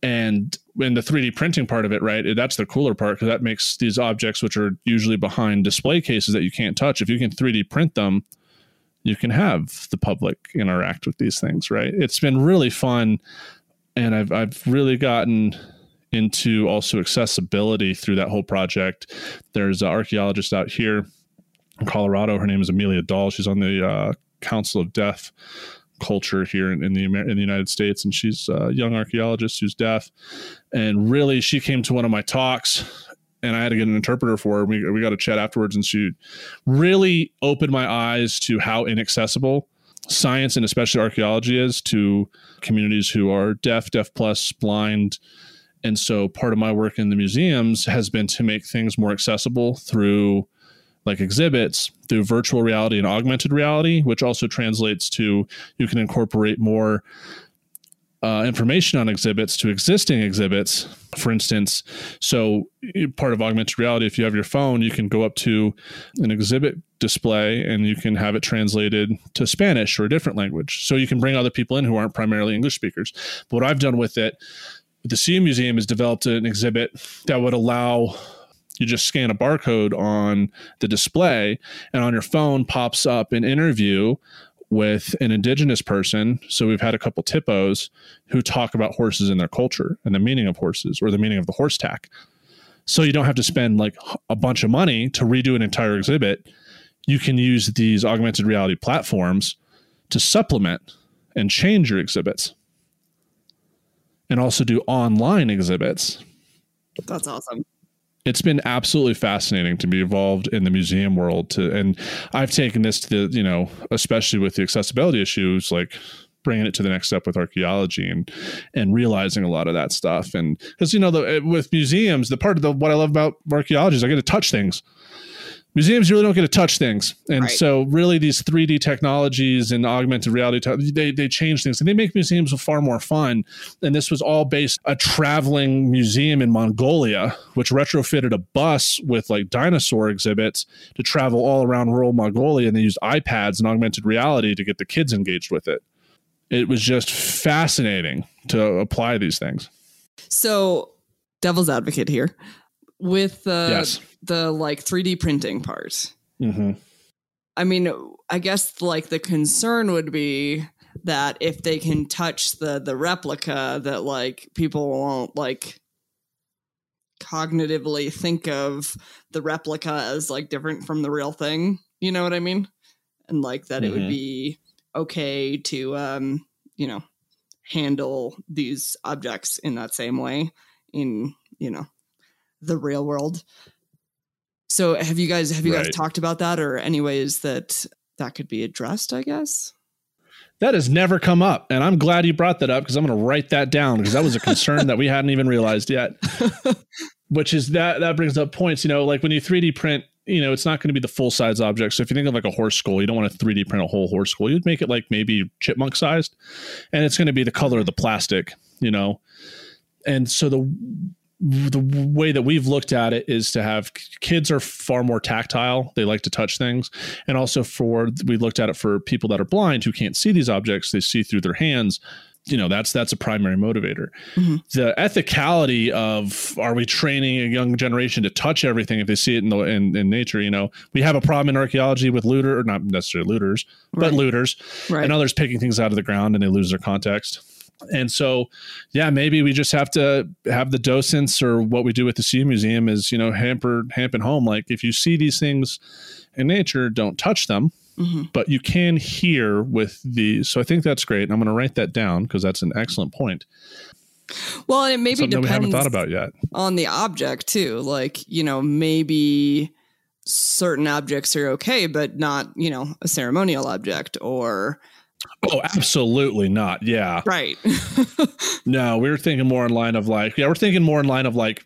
And in the 3d printing part of it right that's the cooler part because that makes these objects which are usually behind display cases that you can't touch if you can 3d print them you can have the public interact with these things right? It's been really fun and i've, I've really gotten into also accessibility through that whole project. There's an archaeologist out here in colorado her name is amelia dahl. She's on the uh, council of deaf culture here in, in the Amer- in the United States, and she's a young archaeologist who's deaf, and really she came to one of my talks, and I had to get an interpreter for her. We we got to chat afterwards, and she really opened my eyes to how inaccessible science and especially archaeology is to communities who are deaf, deaf plus, blind. And so part of my work in the museums has been to make things more accessible through like exhibits through virtual reality and augmented reality, which also translates to you can incorporate more uh, information on exhibits to existing exhibits. For instance, so part of augmented reality, if you have your phone, you can go up to an exhibit display and you can have it translated to Spanish or a different language. So you can bring other people in who aren't primarily English speakers. But what I've done with it, the CU Museum has developed an exhibit that would allow you just scan a barcode on the display and on your phone pops up an interview with an indigenous person. So we've had a couple THPOs who talk about horses and their culture and the meaning of horses or the meaning of the horse tack. So you don't have to spend like a bunch of money to redo an entire exhibit. You can use these augmented reality platforms to supplement and change your exhibits and also do online exhibits. That's awesome it's been absolutely fascinating to be involved in the museum world to and i've taken this to the you know especially with the accessibility issues like bringing it to the next step with archaeology and and realizing a lot of that stuff. And because you know the, eh, with museums the part of the what i love about archaeology is i get to touch things museums really don't get to touch things. And right. so really these 3d technologies and augmented reality they, they change things and they make museums far more fun. And this was all based a traveling museum in mongolia which retrofitted a bus with like dinosaur exhibits to travel all around rural mongolia. And they used ipads and augmented reality to get the kids engaged with it. It was just fascinating to apply these things. So devil's advocate here with the yes. the like 3D printing part. Mm-hmm. I mean, I guess like the concern would be that if they can touch the the replica, that like people won't like cognitively think of the replica as like different from the real thing. You know what I mean? And like that mm-hmm. it would mm-hmm. be okay to um, you know, handle these objects in that same way in, you know, the real world. So have you guys have you right. guys talked about that or any ways that that could be addressed, I guess? That has never come up. And I'm glad you brought that up because I'm going to write that down because that was a concern that we hadn't even realized yet. Which is that that brings up points, you know, like when you 3D print, you know, it's not going to be the full size object. So if you think of like a horse skull, you don't want to 3D print a whole horse skull. You'd make it like maybe chipmunk sized and it's going to be the color of the plastic, you know. And so the the way that we've looked at it is to have kids are far more tactile they like to touch things and also for we looked at it for people that are blind who can't see these objects they see through their hands you know that's that's a primary motivator mm-hmm. the ethicality of are we training a young generation to touch everything if they see it in the in, in nature you know we have a problem in archaeology with looter or not necessarily looters right. but looters right. and others picking things out of the ground and they lose their context and so, yeah, maybe we just have to have the docents or what we do with the CU Museum is, you know, hamper, hamper home. Like if you see these things in nature, don't touch them. Mm-hmm. But you can hear with the, so I think that's great. And I'm going to write that down because that's an excellent point. Well, it maybe Something depends we haven't thought about yet on the object too. Like you know, maybe certain objects are okay, but not you know a ceremonial object or Oh, absolutely not. Yeah. Right. no, we were thinking more in line of like, yeah, we're thinking more in line of like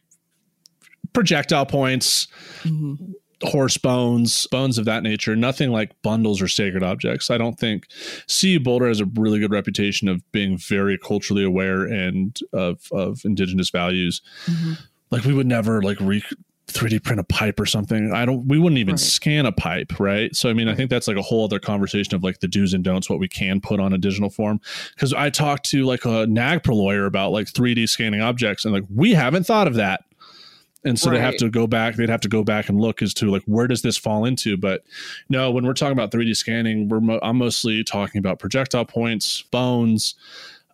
projectile points, mm-hmm. horse bones, bones of that nature. Nothing like bundles or sacred objects. I don't think. CU Boulder has a really good reputation of being very culturally aware and of of indigenous values. Mm-hmm. Like we would never like re- 3D print a pipe or something. I don't, we wouldn't even right. scan a pipe, right? So, I mean, I think that's like a whole other conversation of like the do's and don'ts, what we can put on a digital form. Cause I talked to like a NAGPRA lawyer about like 3D scanning objects and like, we haven't thought of that. And so right. they have to go back, they'd have to go back and look as to like, where does this fall into? But no, when we're talking about 3D scanning, we're, mo- I'm mostly talking about projectile points, bones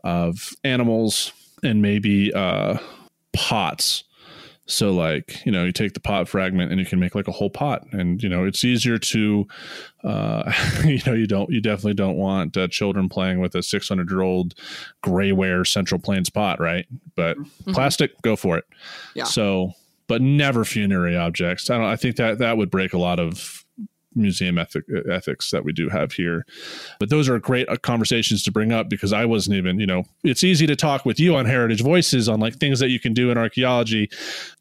of animals, and maybe uh, pots So like, you know, you take the pot fragment and you can make like a whole pot and you know, it's easier to uh you know, you don't you definitely don't want uh, children playing with a 600-year-old grayware Central Plains pot, right? But mm-hmm. plastic, go for it. Yeah. So, but never funerary objects. I don't I think that that would break a lot of museum ethic, ethics that we do have here. But those are great uh, conversations to bring up because I wasn't even, you know, it's easy to talk with you on Heritage Voices on like things that you can do in archaeology,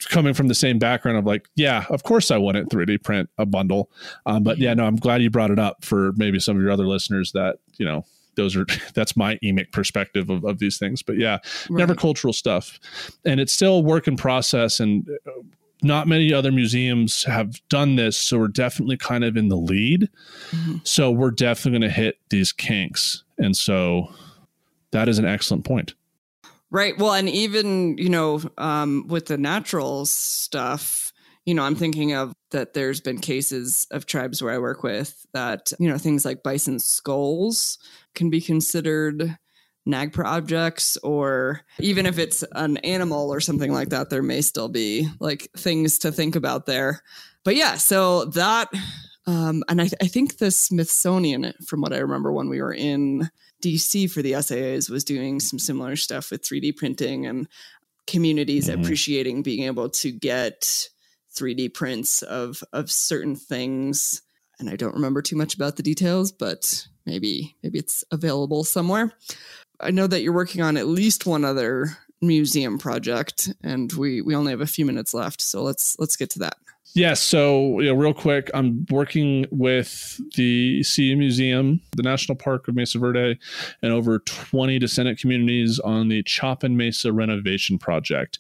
coming from the same background of like, yeah, of course I wouldn't 3D print a bundle. Um, but yeah, no, I'm glad you brought it up for maybe some of your other listeners that, you know, those are that's my emic perspective of, of these things but yeah right. never cultural stuff and it's still work in process and uh, not many other museums have done this so we're definitely kind of in the lead. Mm-hmm. so we're definitely going to hit these kinks and so that is an excellent point. Right. Well and even you know um, with the natural stuff you know i'm thinking of that there's been cases of tribes where i work with that you know things like bison skulls can be considered NAGPRA objects, or even if it's an animal or something like that, there may still be like things to think about there. But yeah, so that, um, and I, th- I think the Smithsonian, from what I remember when we were in DC for the SAAs, was doing some similar stuff with 3D printing and communities mm-hmm. appreciating being able to get 3D prints of of certain things. And I don't remember too much about the details, but maybe maybe it's available somewhere. I know that you're working on at least one other museum project, and we we only have a few minutes left, so let's let's get to that. Yes. So, you know, real quick, I'm working with the CU Museum, the National Park of Mesa Verde, and over 20 descendant communities on the Chapin Mesa renovation project.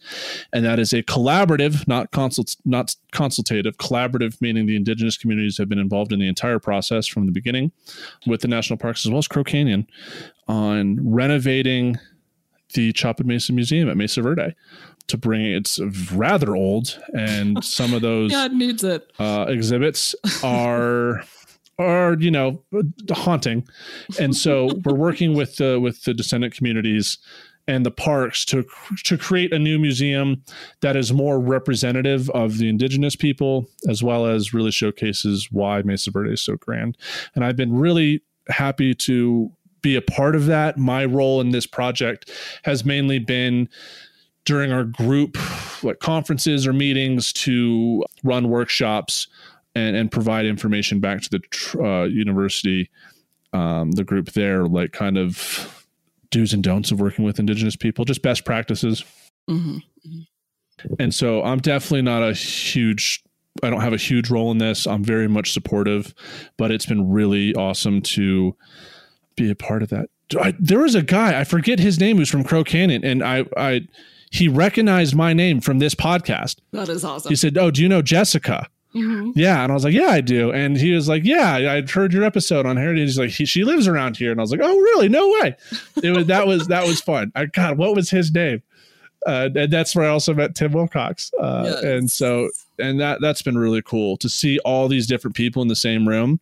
And that is a collaborative, not consult, not consultative, collaborative, meaning the indigenous communities have been involved in the entire process from the beginning with the national parks as well as Crow Canyon on renovating the Chapin Mesa Museum at Mesa Verde to bring it's rather old and some of those God needs it. Uh, exhibits are are you know haunting. And so we're working with the with the descendant communities and the parks to to create a new museum that is more representative of the indigenous people as well as really showcases why Mesa Verde is so grand. And I've been really happy to be a part of that. My role in this project has mainly been during our group like conferences or meetings to run workshops and, and provide information back to the uh, university um, the group there like kind of do's and don'ts of working with indigenous people just best practices. Mm-hmm. and so i'm definitely not a huge i don't have a huge role in this. I'm very much supportive but it's been really awesome to be a part of that I, there was a guy I forget his name who's from Crow Canyon, and I I he recognized my name from this podcast. That is awesome. He said, "Oh, do you know Jessica?" Mm-hmm. Yeah, and I was like, "Yeah, I do." And he was like, "Yeah, I'd heard your episode on Heritage." He's like, he, "She lives around here," and I was like, "Oh, really? No way!" It was that was that was fun. I God, what was his name? Uh, and that's where I also met Tim Wilcox. Uh, yes. And so, and that that's been really cool to see all these different people in the same room,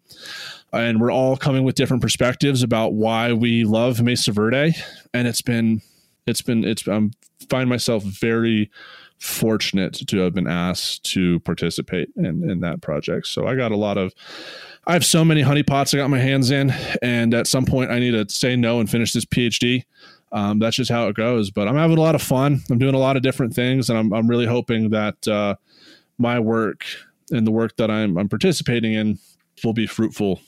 and we're all coming with different perspectives about why we love Mesa Verde, and it's been it's been it's I'm find myself very fortunate to have been asked to participate in in that project. So I got a lot of I have so many honeypots I got my hands in, and at some point I need to say no and finish this PhD. Um, that's just how it goes. But I'm having a lot of fun. I'm doing a lot of different things, and I'm I'm really hoping that uh, my work and the work that I'm I'm participating in will be fruitful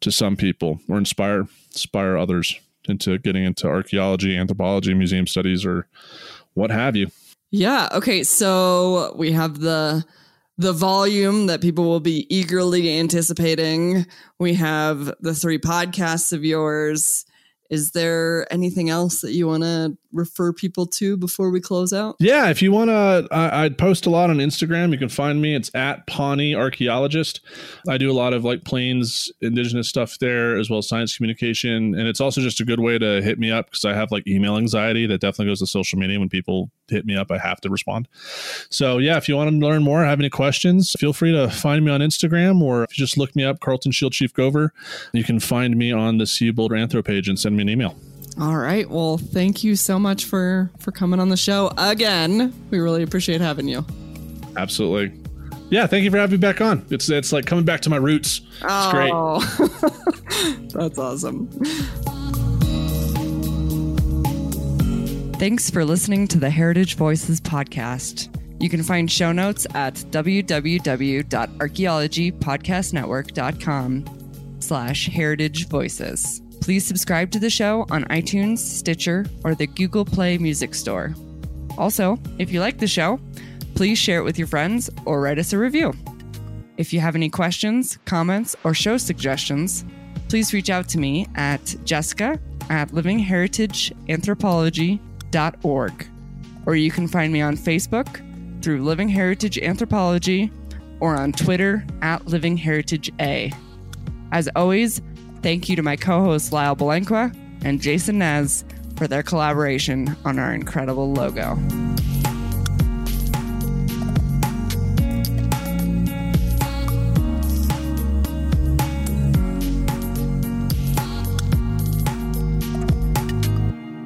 to some people or inspire inspire others into getting into archaeology, anthropology, museum studies, or what have you. Yeah. Okay. So we have the the volume that people will be eagerly anticipating. We have the three podcasts of yours. Is there anything else that you want to refer people to before we close out? Yeah, if you want to, I, post a lot on Instagram. You can find me. It's at Pawnee Archaeologist. I do a lot of like plains indigenous stuff there, as well as science communication. And it's also just a good way to hit me up because I have like email anxiety that definitely goes to social media. When people hit me up, I have to respond. So yeah, if you want to learn more, have any questions, feel free to find me on Instagram or if you just look me up, Carlton Shield Chief Gover, you can find me on the CU Boulder Anthro page and send me an email. All right. Well, thank you so much for for coming on the show again. We really appreciate having you. Absolutely. Yeah, thank you for having me back on. It's it's like coming back to my roots. It's oh. great. That's awesome. Thanks for listening to the Heritage Voices podcast. You can find show notes at www.archaeologypodcastnetwork.com slash heritage voices. Please subscribe to the show on iTunes, Stitcher, or the Google Play Music Store. Also, if you like the show, please share it with your friends or write us a review. If you have any questions, comments, or show suggestions, please reach out to me at jessica at livingheritageanthropology.org. Or you can find me on Facebook through Living Heritage Anthropology or on Twitter at Living Heritage A. As always, thank you to my co hosts Lyle Balenquah and Jason Nez for their collaboration on our incredible logo.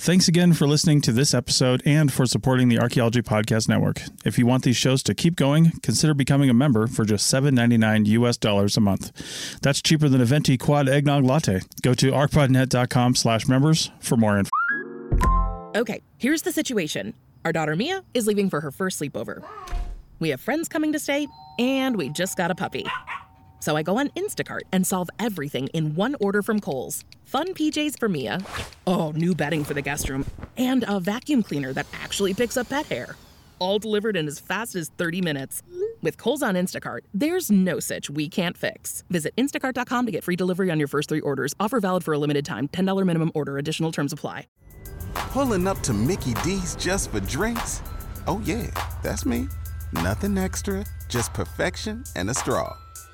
Thanks again for listening to this episode and for supporting the Archaeology Podcast Network. If you want these shows to keep going, consider becoming a member for just $7.99 US dollars a month. That's cheaper than a venti quad eggnog latte. Go to archpodnet.com slash members for more info. Okay, here's the situation. Our daughter Mia is leaving for her first sleepover. We have friends coming to stay, and we just got a puppy. So I go on Instacart and solve everything in one order from Kohl's. Fun PJs for Mia. Oh, new bedding for the guest room. And a vacuum cleaner that actually picks up pet hair. All delivered in as fast as 30 minutes. With Kohl's on Instacart, there's no such we can't fix. Visit instacart.com to get free delivery on your first three orders. Offer valid for a limited time. $10 minimum order. Additional terms apply. Pulling up to Mickey D's just for drinks? Oh, yeah, that's me. Nothing extra, just perfection and a straw